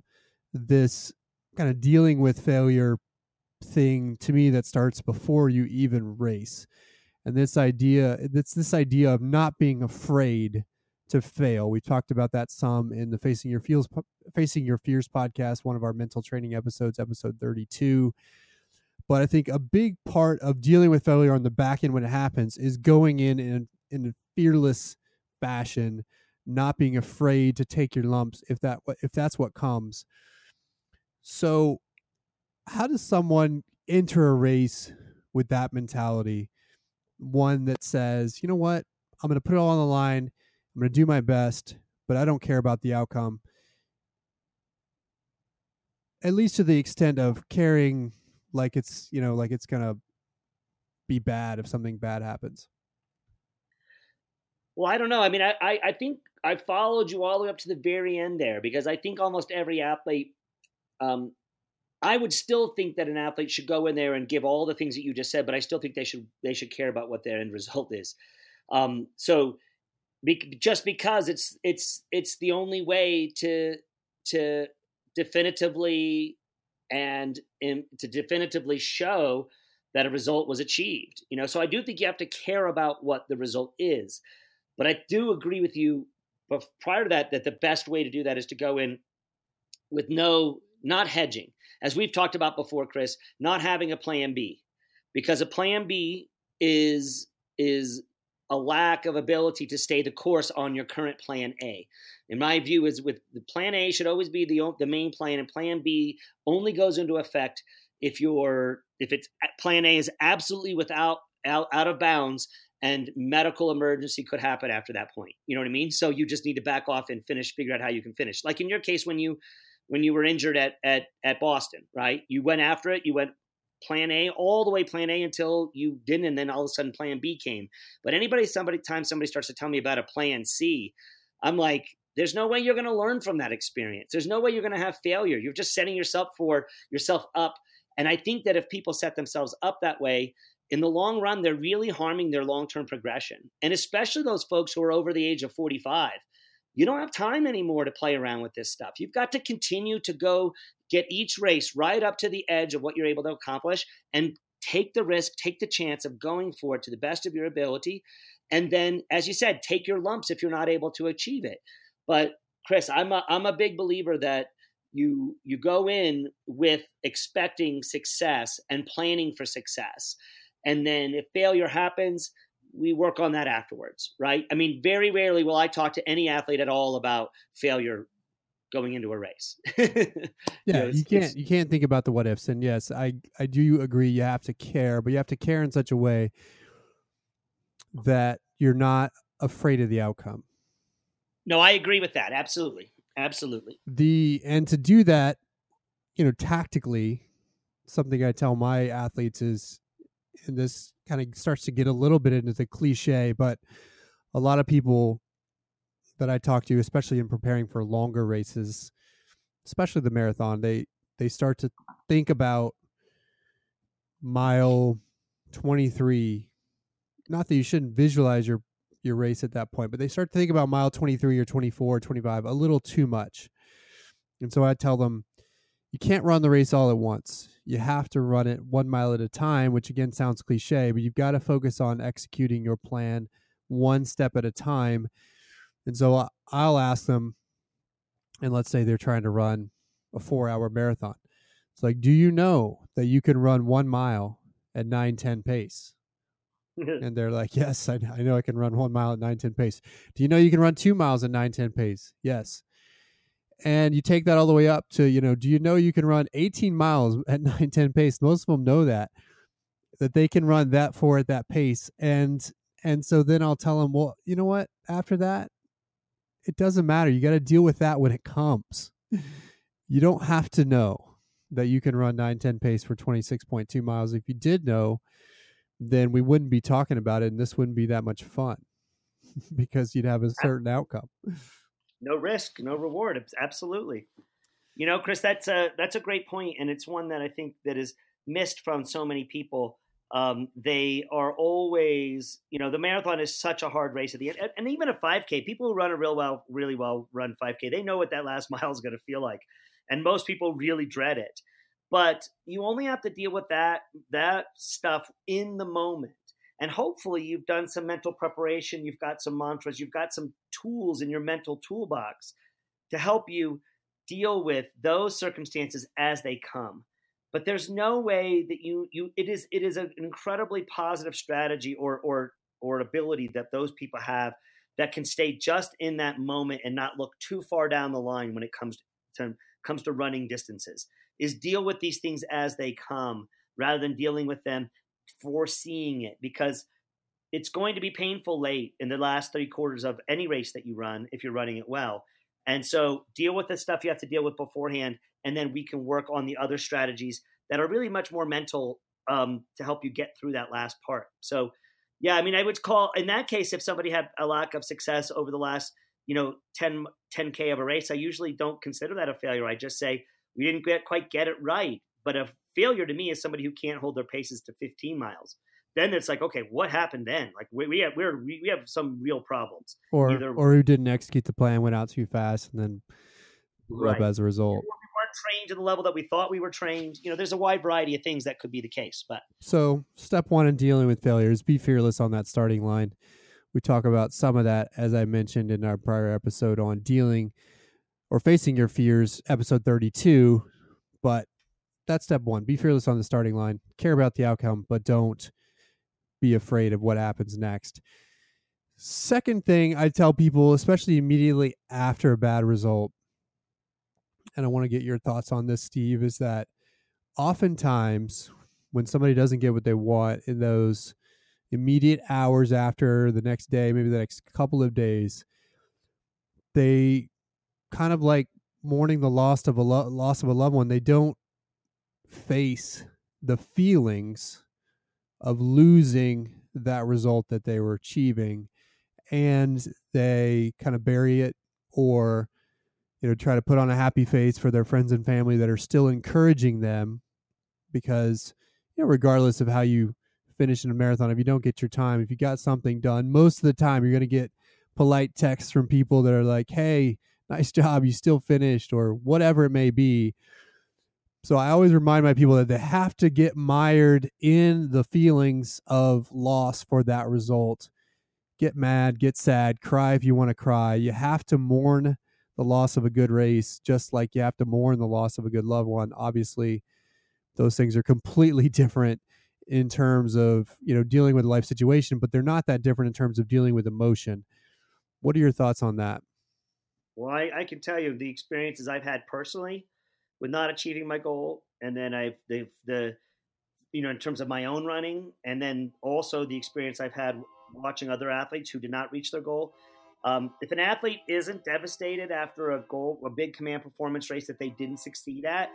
this kind of dealing with failure thing to me that starts before you even race. And this idea it's this idea of not being afraid to fail. We talked about that some in the facing your fears facing your fears podcast one of our mental training episodes episode 32 but i think a big part of dealing with failure on the back end when it happens is going in in, in a fearless fashion not being afraid to take your lumps if that if that's what comes so, how does someone enter a race with that mentality? One that says, you know what, I'm going to put it all on the line. I'm going to do my best, but I don't care about the outcome. At least to the extent of caring like it's, you know, like it's going to be bad if something bad happens. Well, I don't know. I mean, I, I, I think I followed you all the way up to the very end there because I think almost every athlete um, I would still think that an athlete should go in there and give all the things that you just said, but I still think they should they should care about what their end result is. Um, so, be, just because it's it's it's the only way to to definitively and in, to definitively show that a result was achieved. You know, so I do think you have to care about what the result is. But I do agree with you. But prior to that, that the best way to do that is to go in with no not hedging. As we've talked about before, Chris, not having a plan B. Because a plan B is is a lack of ability to stay the course on your current plan A. In my view, is with the plan A should always be the the main plan, and plan B only goes into effect if your if it's plan A is absolutely without out, out of bounds and medical emergency could happen after that point. You know what I mean? So you just need to back off and finish, figure out how you can finish. Like in your case, when you when you were injured at at at Boston, right? You went after it. You went plan A all the way plan A until you didn't, and then all of a sudden plan B came. But anybody, somebody, time somebody starts to tell me about a plan C, I'm like, there's no way you're going to learn from that experience. There's no way you're going to have failure. You're just setting yourself for yourself up. And I think that if people set themselves up that way, in the long run, they're really harming their long term progression. And especially those folks who are over the age of 45 you don't have time anymore to play around with this stuff. You've got to continue to go get each race right up to the edge of what you're able to accomplish and take the risk, take the chance of going for it to the best of your ability. And then, as you said, take your lumps if you're not able to achieve it. But Chris, I'm a, I'm a big believer that you you go in with expecting success and planning for success. And then if failure happens, we work on that afterwards, right? I mean, very rarely will I talk to any athlete at all about failure going into a race. yeah, you, know, you can't you can't think about the what ifs. And yes, I I do agree. You have to care, but you have to care in such a way that you're not afraid of the outcome. No, I agree with that. Absolutely, absolutely. The and to do that, you know, tactically, something I tell my athletes is, and this kind of starts to get a little bit into the cliche, but a lot of people that I talk to, especially in preparing for longer races, especially the marathon, they they start to think about mile 23 not that you shouldn't visualize your your race at that point but they start to think about mile 23 or 24 or 25 a little too much. And so i tell them you can't run the race all at once you have to run it one mile at a time which again sounds cliche but you've got to focus on executing your plan one step at a time and so I'll ask them, and let's say they're trying to run a four hour marathon. It's like, do you know that you can run one mile at 9 10 pace? and they're like, yes, I, I know I can run one mile at 9 10 pace. Do you know you can run two miles at 9 10 pace? Yes. And you take that all the way up to, you know, do you know you can run 18 miles at 9 10 pace? Most of them know that, that they can run that four at that pace. And, and so then I'll tell them, well, you know what? After that, it doesn't matter. You got to deal with that when it comes. you don't have to know that you can run 910 pace for 26.2 miles. If you did know, then we wouldn't be talking about it and this wouldn't be that much fun because you'd have a certain outcome. No risk, no reward. Absolutely. You know, Chris, that's a that's a great point and it's one that I think that is missed from so many people um, they are always, you know, the marathon is such a hard race at the end, and even a 5K. People who run a real well, really well run 5K, they know what that last mile is going to feel like, and most people really dread it. But you only have to deal with that that stuff in the moment, and hopefully you've done some mental preparation. You've got some mantras. You've got some tools in your mental toolbox to help you deal with those circumstances as they come but there's no way that you you it is it is an incredibly positive strategy or or or ability that those people have that can stay just in that moment and not look too far down the line when it comes to comes to running distances is deal with these things as they come rather than dealing with them foreseeing it because it's going to be painful late in the last three quarters of any race that you run if you're running it well and so deal with the stuff you have to deal with beforehand and then we can work on the other strategies that are really much more mental um, to help you get through that last part. So, yeah, I mean, I would call in that case if somebody had a lack of success over the last, you know, 10 10k of a race, I usually don't consider that a failure. I just say we didn't get, quite get it right. But a failure to me is somebody who can't hold their paces to 15 miles. Then it's like, okay, what happened then? Like we, we have we're we have some real problems. Or Either, or who didn't execute the plan, went out too fast, and then right. up as a result We weren't trained to the level that we thought we were trained. You know, there's a wide variety of things that could be the case. But so, step one in dealing with failures: be fearless on that starting line. We talk about some of that, as I mentioned in our prior episode on dealing or facing your fears, episode 32. But that's step one: be fearless on the starting line. Care about the outcome, but don't be afraid of what happens next. Second thing I tell people, especially immediately after a bad result, and I want to get your thoughts on this, Steve, is that oftentimes when somebody doesn't get what they want in those immediate hours after the next day, maybe the next couple of days, they kind of like mourning the loss of a lo- loss of a loved one. They don't face the feelings of losing that result that they were achieving and they kind of bury it or you know try to put on a happy face for their friends and family that are still encouraging them because you know regardless of how you finish in a marathon if you don't get your time if you got something done most of the time you're going to get polite texts from people that are like, "Hey, nice job, you still finished," or whatever it may be. So I always remind my people that they have to get mired in the feelings of loss for that result. Get mad, get sad, cry if you want to cry. You have to mourn the loss of a good race, just like you have to mourn the loss of a good loved one. Obviously, those things are completely different in terms of you know dealing with life situation, but they're not that different in terms of dealing with emotion. What are your thoughts on that? Well, I, I can tell you the experiences I've had personally with not achieving my goal, and then I've the the you know in terms of my own running, and then also the experience I've had watching other athletes who did not reach their goal. Um, if an athlete isn't devastated after a goal, a big command performance race that they didn't succeed at,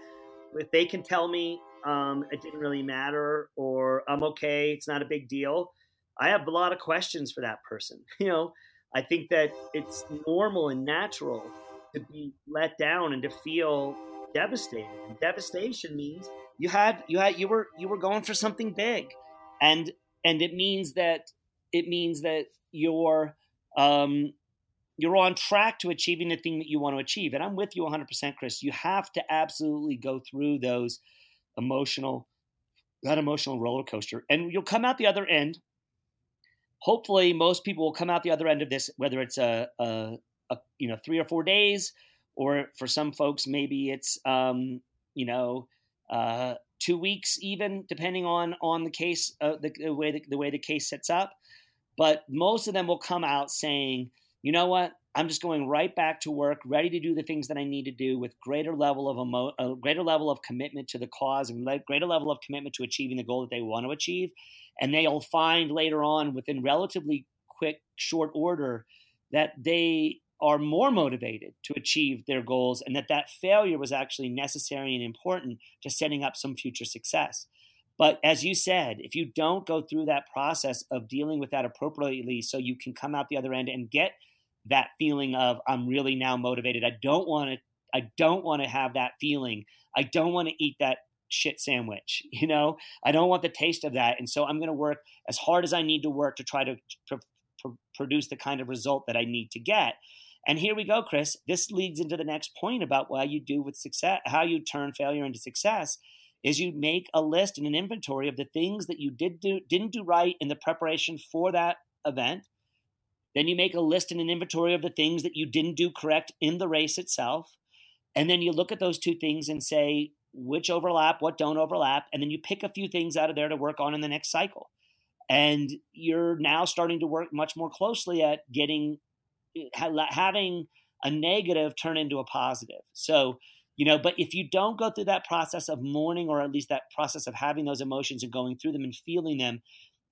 if they can tell me um, it didn't really matter or I'm okay, it's not a big deal, I have a lot of questions for that person. You know, I think that it's normal and natural to be let down and to feel devastated. And devastation means you had you had you were you were going for something big, and and it means that it means that you're um, you're on track to achieving the thing that you want to achieve. And I'm with you 100%, Chris. You have to absolutely go through those emotional, that emotional roller coaster. And you'll come out the other end. Hopefully, most people will come out the other end of this, whether it's a, a, a you know, three or four days, or for some folks, maybe it's, um, you know, uh, two weeks even, depending on, on the case, uh, the, the, way the, the way the case sets up. But most of them will come out saying, you know what? I'm just going right back to work, ready to do the things that I need to do with greater level of emo- a greater level of commitment to the cause and le- greater level of commitment to achieving the goal that they want to achieve. And they'll find later on, within relatively quick, short order, that they are more motivated to achieve their goals and that that failure was actually necessary and important to setting up some future success. But as you said, if you don't go through that process of dealing with that appropriately so you can come out the other end and get – that feeling of I'm really now motivated. I don't want to I don't want to have that feeling. I don't want to eat that shit sandwich, you know? I don't want the taste of that. And so I'm going to work as hard as I need to work to try to pr- pr- produce the kind of result that I need to get. And here we go, Chris. This leads into the next point about what you do with success, how you turn failure into success is you make a list and an inventory of the things that you did do didn't do right in the preparation for that event then you make a list and an inventory of the things that you didn't do correct in the race itself. And then you look at those two things and say, which overlap, what don't overlap. And then you pick a few things out of there to work on in the next cycle. And you're now starting to work much more closely at getting, having a negative turn into a positive. So, you know, but if you don't go through that process of mourning or at least that process of having those emotions and going through them and feeling them,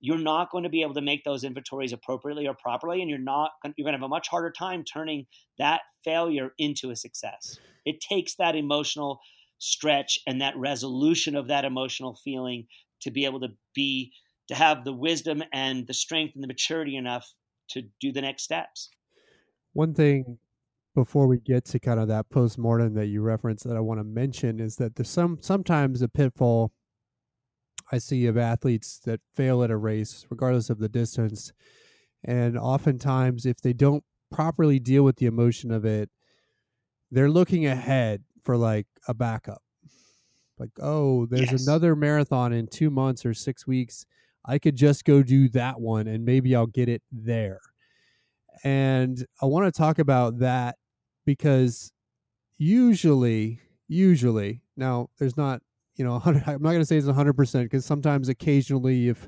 you're not going to be able to make those inventories appropriately or properly and you're not you're going to have a much harder time turning that failure into a success it takes that emotional stretch and that resolution of that emotional feeling to be able to be to have the wisdom and the strength and the maturity enough to do the next steps one thing before we get to kind of that post-mortem that you referenced that i want to mention is that there's some sometimes a pitfall I see of athletes that fail at a race, regardless of the distance. And oftentimes, if they don't properly deal with the emotion of it, they're looking ahead for like a backup. Like, oh, there's yes. another marathon in two months or six weeks. I could just go do that one and maybe I'll get it there. And I want to talk about that because usually, usually, now there's not you know, 100, I'm not going to say it's 100% because sometimes occasionally if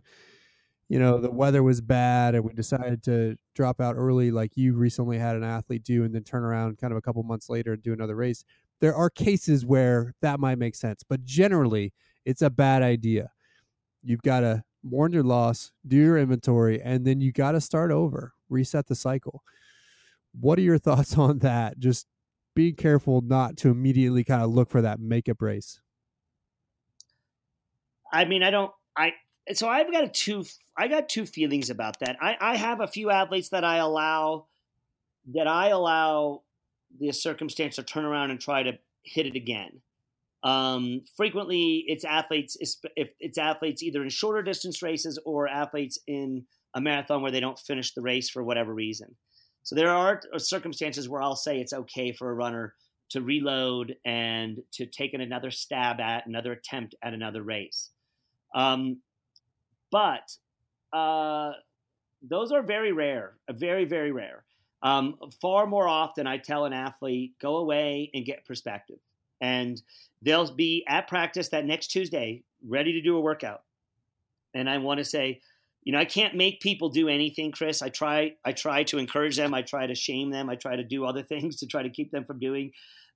you know the weather was bad and we decided to drop out early like you recently had an athlete do and then turn around kind of a couple months later and do another race there are cases where that might make sense. But generally it's a bad idea. You've got to mourn your loss do your inventory and then you got to start over reset the cycle what are your thoughts on that just be careful not to immediately kind of look for that makeup race I mean, I don't. I so I've got a two. I got two feelings about that. I, I have a few athletes that I allow that I allow the circumstance to turn around and try to hit it again. Um, frequently, it's athletes. If it's athletes either in shorter distance races or athletes in a marathon where they don't finish the race for whatever reason. So there are circumstances where I'll say it's okay for a runner to reload and to take another stab at another attempt at another race. Um, but uh, those are very rare, very, very rare. Um, far more often, I tell an athlete, go away and get perspective. And they'll be at practice that next Tuesday, ready to do a workout. And I want to say, you know, I can't make people do anything, Chris. I try, I try to encourage them. I try to shame them. I try to do other things to try to keep them from doing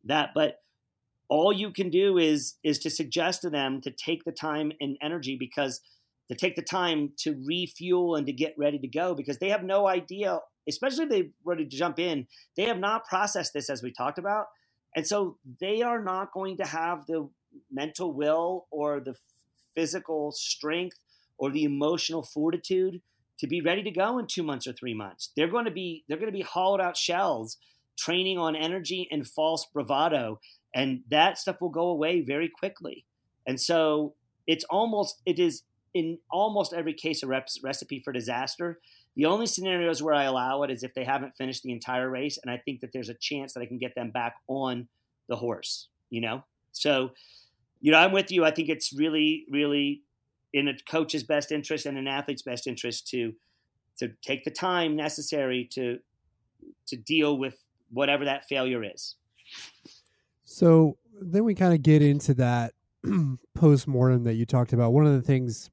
that. But all you can do is is to suggest to them to take the time and energy because to take the time to refuel and to get ready to go because they have no idea, especially if they're ready to jump in, they have not processed this as we talked about. And so they are not going to have the mental will or the physical strength or the emotional fortitude to be ready to go in two months or three months. They're going to be they're going to be hollowed out shells, training on energy and false bravado, and that stuff will go away very quickly. And so it's almost it is in almost every case a recipe for disaster. The only scenarios where I allow it is if they haven't finished the entire race, and I think that there's a chance that I can get them back on the horse. You know, so you know I'm with you. I think it's really, really in a coach's best interest and an athlete's best interest to to take the time necessary to to deal with whatever that failure is. So then we kind of get into that post mortem that you talked about. One of the things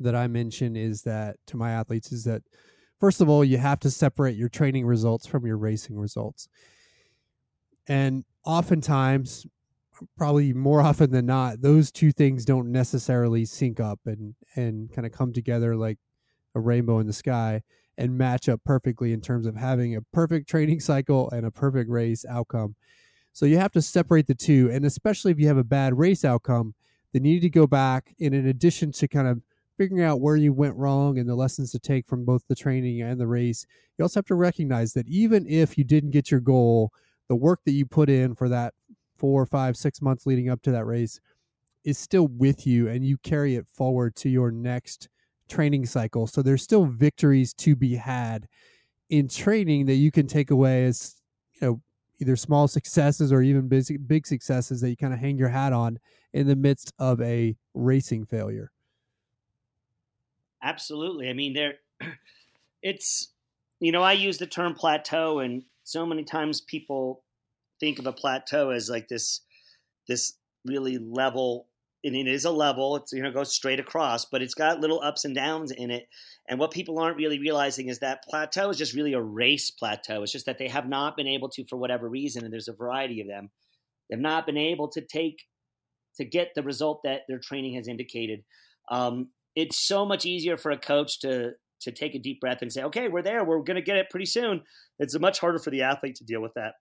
that I mention is that to my athletes is that first of all, you have to separate your training results from your racing results. And oftentimes, probably more often than not, those two things don't necessarily sync up and and kind of come together like a rainbow in the sky and match up perfectly in terms of having a perfect training cycle and a perfect race outcome. So you have to separate the two, and especially if you have a bad race outcome, then you need to go back and in addition to kind of figuring out where you went wrong and the lessons to take from both the training and the race, you also have to recognize that even if you didn't get your goal, the work that you put in for that four, five, six months leading up to that race is still with you and you carry it forward to your next training cycle. So there's still victories to be had in training that you can take away as, you know, either small successes or even big, big successes that you kind of hang your hat on in the midst of a racing failure. Absolutely. I mean, there, it's, you know, I use the term plateau, and so many times people think of a plateau as like this, this really level. And it is a level. It's you know goes straight across, but it's got little ups and downs in it. And what people aren't really realizing is that plateau is just really a race plateau. It's just that they have not been able to, for whatever reason, and there's a variety of them, they've not been able to take to get the result that their training has indicated. Um, it's so much easier for a coach to to take a deep breath and say, okay, we're there. We're going to get it pretty soon. It's much harder for the athlete to deal with that.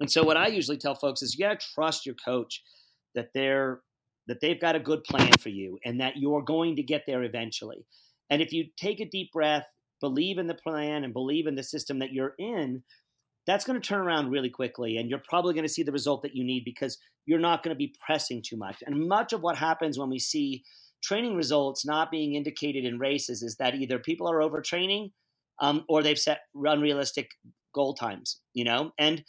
And so what I usually tell folks is you got to trust your coach that they're that they've got a good plan for you and that you're going to get there eventually. And if you take a deep breath, believe in the plan and believe in the system that you're in, that's going to turn around really quickly and you're probably going to see the result that you need because you're not going to be pressing too much. And much of what happens when we see training results not being indicated in races is that either people are overtraining um, or they've set unrealistic goal times, you know? And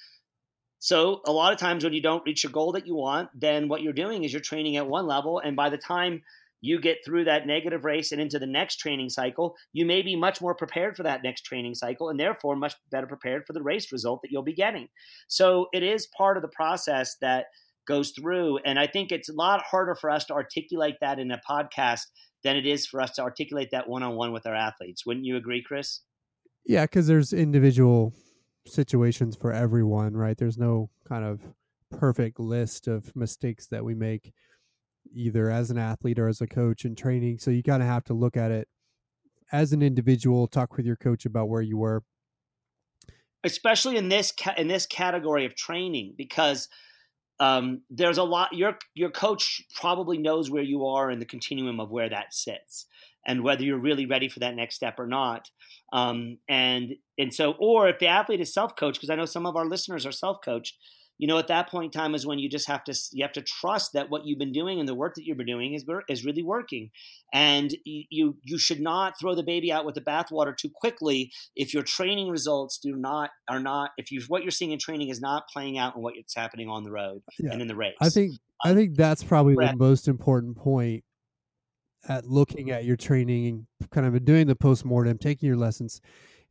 so a lot of times when you don't reach your goal that you want, then what you're doing is you're training at one level. And by the time you get through that negative race and into the next training cycle, you may be much more prepared for that next training cycle and therefore much better prepared for the race result that you'll be getting. So it is part of the process that – goes through. And I think it's a lot harder for us to articulate that in a podcast than it is for us to articulate that one on one with our athletes. Wouldn't you agree, Chris? Yeah, because there's individual situations for everyone, right? There's no kind of perfect list of mistakes that we make either as an athlete or as a coach in training. So you kind of have to look at it as an individual, talk with your coach about where you were. Especially in this ca- in this category of training because um, there's a lot. Your your coach probably knows where you are in the continuum of where that sits, and whether you're really ready for that next step or not. Um, and and so, or if the athlete is self coached, because I know some of our listeners are self coached, you know, at that point in time is when you just have to you have to trust that what you've been doing and the work that you've been doing is is really working, and you you should not throw the baby out with the bathwater too quickly if your training results do not are not if you what you're seeing in training is not playing out in what's happening on the road yeah. and in the race. I think I think that's probably the most important point at looking at your training and kind of doing the post mortem, taking your lessons,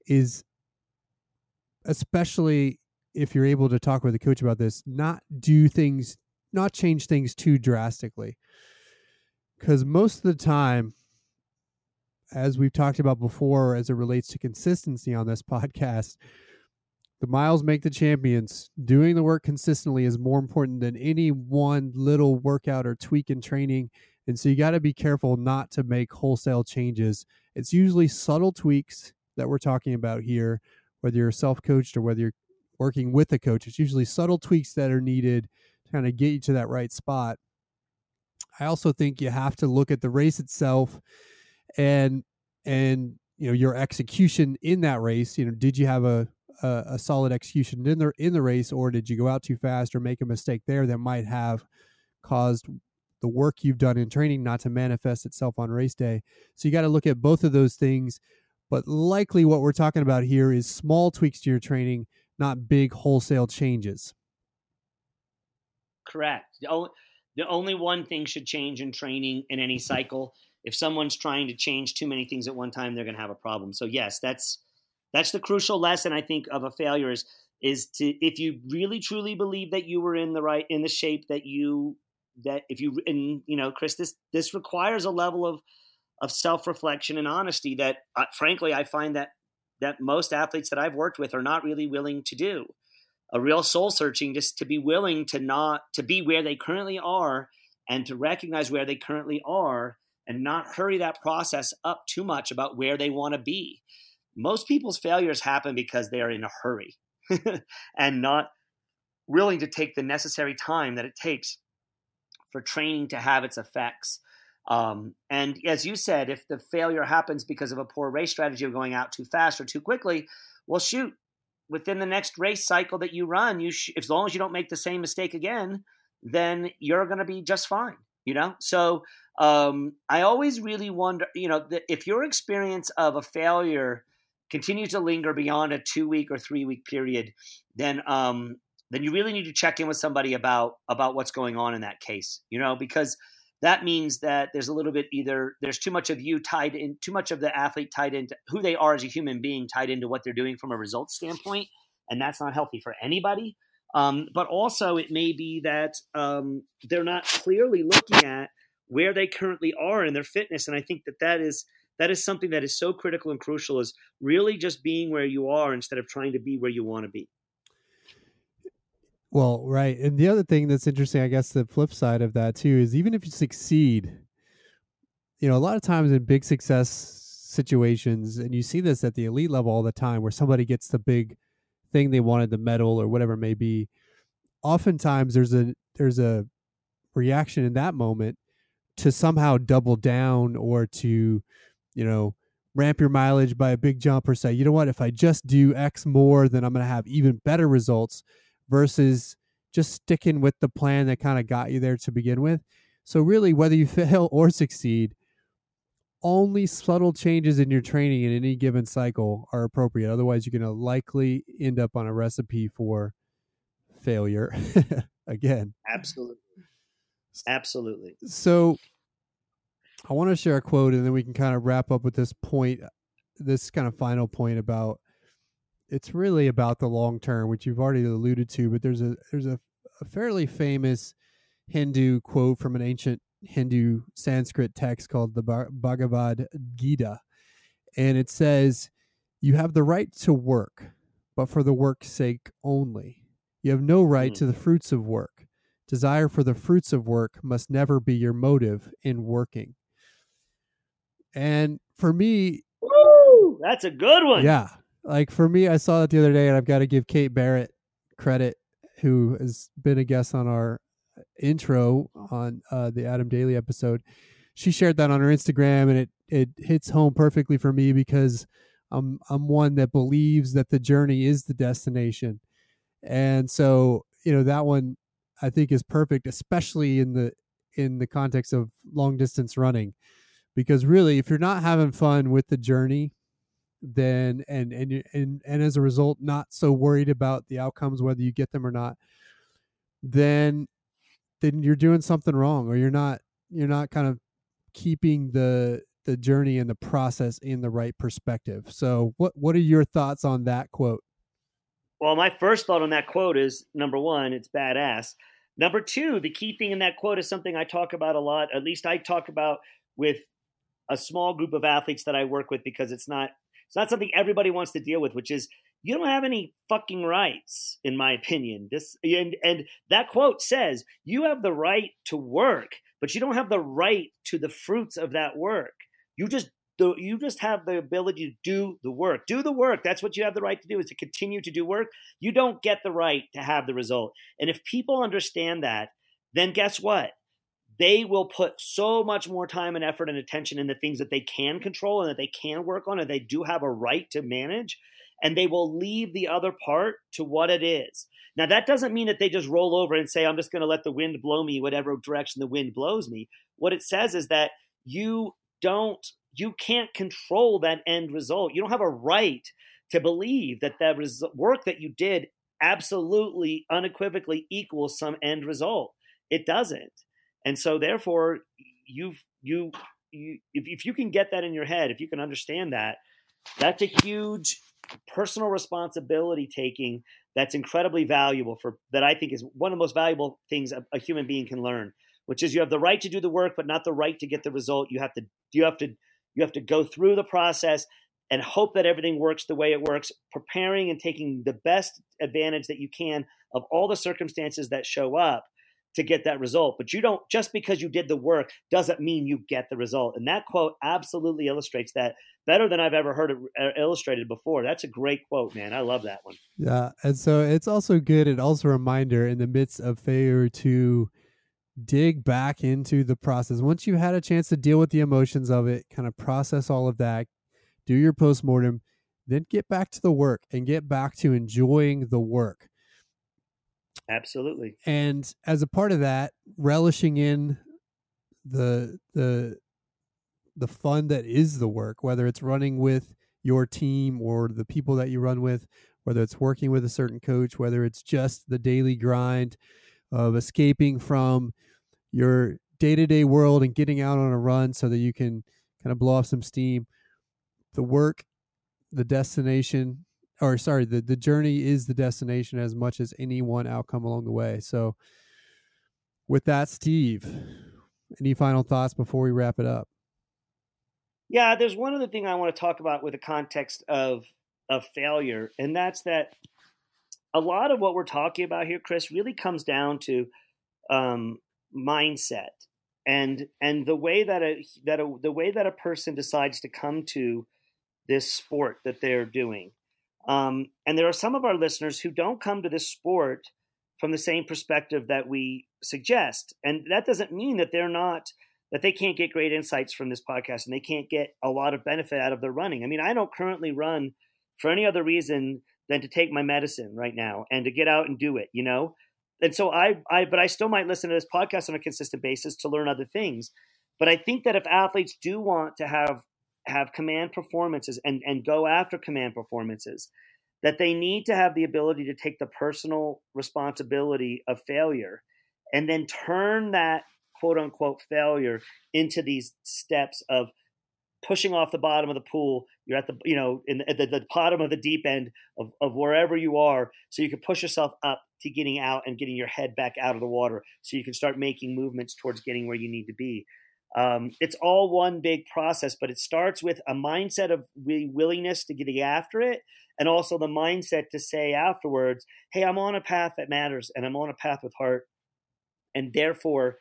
is especially if you're able to talk with a coach about this, not do things, not change things too drastically. Because most of the time, as we've talked about before, as it relates to consistency on this podcast, the miles make the champions. Doing the work consistently is more important than any one little workout or tweak in training. And so you got to be careful not to make wholesale changes. It's usually subtle tweaks that we're talking about here, whether you're self coached or whether you're working with a coach. It's usually subtle tweaks that are needed to kind of get you to that right spot. I also think you have to look at the race itself and and you know your execution in that race. You know, did you have a a, a solid execution in the in the race, or did you go out too fast or make a mistake there that might have caused the work you've done in training not to manifest itself on race day? So you got to look at both of those things. But likely, what we're talking about here is small tweaks to your training not big wholesale changes. Correct. The only, the only one thing should change in training in any cycle. If someone's trying to change too many things at one time, they're going to have a problem. So yes, that's that's the crucial lesson I think of a failure is is to if you really truly believe that you were in the right in the shape that you that if you and you know Chris this this requires a level of of self reflection and honesty that uh, frankly I find that that most athletes that I've worked with are not really willing to do. A real soul searching, just to be willing to not to be where they currently are and to recognize where they currently are and not hurry that process up too much about where they want to be. Most people's failures happen because they are in a hurry and not willing to take the necessary time that it takes for training to have its effects um, and as you said, if the failure happens because of a poor race strategy of going out too fast or too quickly, well, shoot, within the next race cycle that you run, you sh- as long as you don't make the same mistake again, then you're going to be just fine. You know, so um, I always really wonder, you know, if your experience of a failure continues to linger beyond a two week or three week period, then um, then you really need to check in with somebody about about what's going on in that case. You know, because that means that there's a little bit either there's too much of you tied in too much of the athlete tied into who they are as a human being tied into what they're doing from a results standpoint and that's not healthy for anybody um, but also it may be that um, they're not clearly looking at where they currently are in their fitness and i think that that is that is something that is so critical and crucial is really just being where you are instead of trying to be where you want to be well, right. And the other thing that's interesting, I guess the flip side of that too is even if you succeed, you know, a lot of times in big success situations, and you see this at the elite level all the time, where somebody gets the big thing they wanted, the medal or whatever it may be. Oftentimes there's a there's a reaction in that moment to somehow double down or to, you know, ramp your mileage by a big jump or say, you know what, if I just do X more, then I'm gonna have even better results versus just sticking with the plan that kind of got you there to begin with. So, really, whether you fail or succeed, only subtle changes in your training in any given cycle are appropriate. Otherwise, you're going to likely end up on a recipe for failure again. Absolutely. Absolutely. So, I want to share a quote and then we can kind of wrap up with this point, this kind of final point about it's really about the long term, which you've already alluded to. But there's a there's a, a fairly famous Hindu quote from an ancient Hindu Sanskrit text called the Bhagavad Gita, and it says, "You have the right to work, but for the work's sake only. You have no right mm. to the fruits of work. Desire for the fruits of work must never be your motive in working." And for me, Woo, that's a good one. Yeah, like for me, I saw that the other day, and I've got to give Kate Barrett credit, who has been a guest on our intro on uh, the Adam Daly episode. She shared that on her Instagram, and it it hits home perfectly for me because I'm I'm one that believes that the journey is the destination, and so you know that one I think is perfect, especially in the in the context of long distance running, because really, if you're not having fun with the journey, then and and and and as a result, not so worried about the outcomes whether you get them or not, then then you're doing something wrong, or you're not you're not kind of keeping the the journey and the process in the right perspective. So, what what are your thoughts on that quote? Well, my first thought on that quote is number one, it's badass. Number two, the key thing in that quote is something I talk about a lot. At least I talk about with a small group of athletes that I work with because it's not it's not something everybody wants to deal with, which is you don't have any fucking rights, in my opinion. This and and that quote says you have the right to work, but you don't have the right to the fruits of that work. You just you just have the ability to do the work. Do the work. That's what you have the right to do is to continue to do work. You don't get the right to have the result. And if people understand that, then guess what? They will put so much more time and effort and attention in the things that they can control and that they can work on and they do have a right to manage. And they will leave the other part to what it is. Now, that doesn't mean that they just roll over and say, I'm just going to let the wind blow me whatever direction the wind blows me. What it says is that you don't you can't control that end result. You don't have a right to believe that the res- work that you did absolutely unequivocally equals some end result. It doesn't. And so therefore you've you you if, if you can get that in your head, if you can understand that, that's a huge personal responsibility taking that's incredibly valuable for that I think is one of the most valuable things a, a human being can learn, which is you have the right to do the work, but not the right to get the result. You have to you have to you have to go through the process and hope that everything works the way it works, preparing and taking the best advantage that you can of all the circumstances that show up to get that result. But you don't, just because you did the work doesn't mean you get the result. And that quote absolutely illustrates that better than I've ever heard it uh, illustrated before. That's a great quote, man. I love that one. Yeah. And so it's also good and also a reminder in the midst of failure to dig back into the process. Once you had a chance to deal with the emotions of it, kind of process all of that, do your postmortem, then get back to the work and get back to enjoying the work. Absolutely. And as a part of that, relishing in the the the fun that is the work, whether it's running with your team or the people that you run with, whether it's working with a certain coach, whether it's just the daily grind of escaping from your day to day world and getting out on a run so that you can kind of blow off some steam. The work, the destination, or sorry, the, the journey is the destination as much as any one outcome along the way. So, with that, Steve, any final thoughts before we wrap it up? Yeah, there's one other thing I want to talk about with the context of of failure, and that's that a lot of what we're talking about here, Chris, really comes down to um, mindset and and the way that a that a, the way that a person decides to come to this sport that they're doing um, and there are some of our listeners who don't come to this sport from the same perspective that we suggest. And that doesn't mean that they're not that they can't get great insights from this podcast and they can't get a lot of benefit out of their running. I mean i don't currently run for any other reason than to take my medicine right now and to get out and do it you know? And so I, I, but I still might listen to this podcast on a consistent basis to learn other things. But I think that if athletes do want to have have command performances and and go after command performances, that they need to have the ability to take the personal responsibility of failure, and then turn that quote unquote failure into these steps of pushing off the bottom of the pool. You're at the you know in the, at the, the bottom of the deep end of, of wherever you are, so you can push yourself up to getting out and getting your head back out of the water so you can start making movements towards getting where you need to be. Um, it's all one big process, but it starts with a mindset of willingness to get after it, and also the mindset to say afterwards, "Hey, I'm on a path that matters, and I'm on a path with heart, and therefore,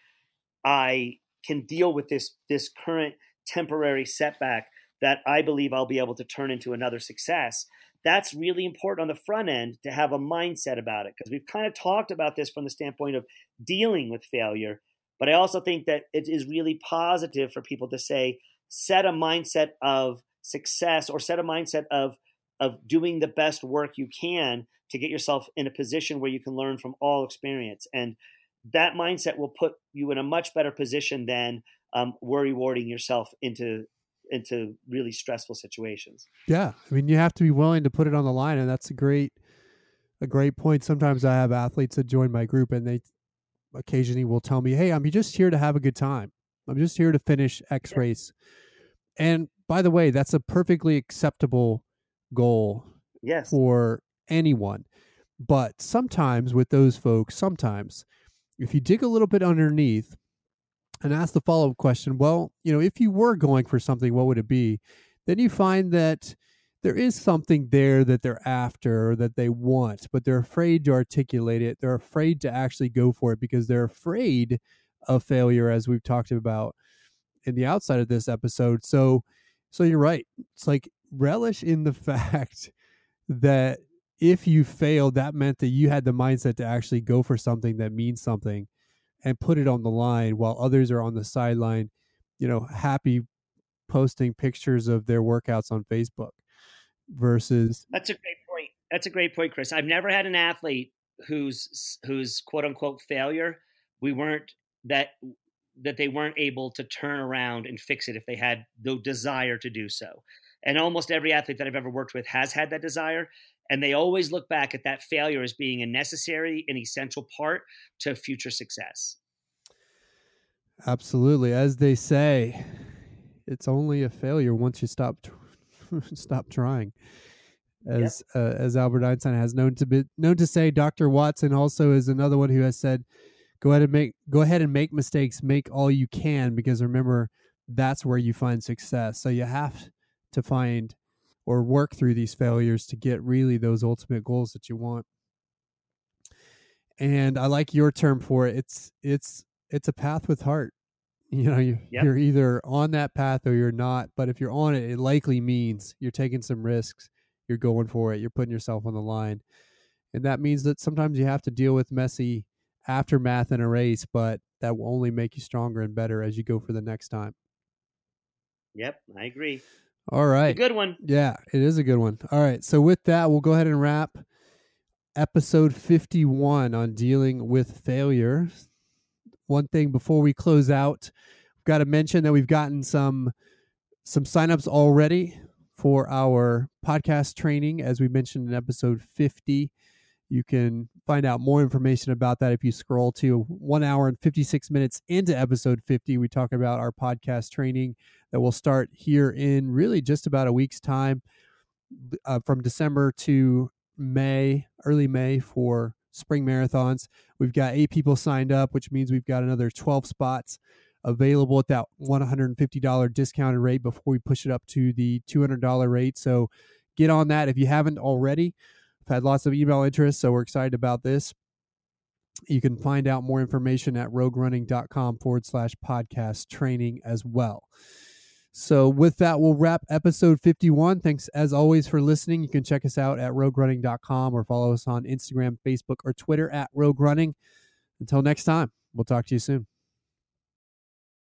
I can deal with this this current temporary setback that I believe I'll be able to turn into another success." that's really important on the front end to have a mindset about it because we've kind of talked about this from the standpoint of dealing with failure. But I also think that it is really positive for people to say, set a mindset of success or set a mindset of of doing the best work you can to get yourself in a position where you can learn from all experience. And that mindset will put you in a much better position than um, worry warding yourself into into really stressful situations. Yeah, I mean, you have to be willing to put it on the line, and that's a great a great point. Sometimes I have athletes that join my group, and they occasionally will tell me, "Hey, I'm just here to have a good time. I'm just here to finish X race." And by the way, that's a perfectly acceptable goal yes. for anyone. But sometimes with those folks, sometimes if you dig a little bit underneath and ask the follow up question, well, you know, if you were going for something, what would it be? Then you find that there is something there that they're after that they want, but they're afraid to articulate it. They're afraid to actually go for it because they're afraid of failure, as we've talked about in the outside of this episode. So, so you're right. It's like relish in the fact that if you failed, that meant that you had the mindset to actually go for something that means something and put it on the line while others are on the sideline, you know, happy posting pictures of their workouts on Facebook versus That's a great point. That's a great point, Chris. I've never had an athlete whose whose quote unquote failure we weren't that that they weren't able to turn around and fix it if they had the desire to do so. And almost every athlete that I've ever worked with has had that desire. And they always look back at that failure as being a necessary and essential part to future success. Absolutely. As they say, it's only a failure once you stop stop trying. As yep. uh, as Albert Einstein has known to be known to say, Dr. Watson also is another one who has said, "Go ahead and make go ahead and make mistakes, make all you can, because remember, that's where you find success." So you have to find or work through these failures to get really those ultimate goals that you want. And I like your term for it. It's it's it's a path with heart. You know, you, yep. you're either on that path or you're not. But if you're on it, it likely means you're taking some risks. You're going for it. You're putting yourself on the line, and that means that sometimes you have to deal with messy aftermath in a race, but that will only make you stronger and better as you go for the next time. Yep, I agree. All right. good one. Yeah, it is a good one. All right. So with that, we'll go ahead and wrap episode 51 on dealing with failure. One thing before we close out, we've got to mention that we've gotten some some signups already for our podcast training as we mentioned in episode 50. You can find out more information about that if you scroll to 1 hour and 56 minutes into episode 50. We talk about our podcast training that will start here in really just about a week's time uh, from December to May, early May for spring marathons. We've got eight people signed up, which means we've got another 12 spots available at that $150 discounted rate before we push it up to the $200 rate. So get on that if you haven't already. I've had lots of email interest, so we're excited about this. You can find out more information at roguerunning.com forward slash podcast training as well. So, with that, we'll wrap episode 51. Thanks as always for listening. You can check us out at roguerunning.com or follow us on Instagram, Facebook, or Twitter at Rogue Running. Until next time, we'll talk to you soon.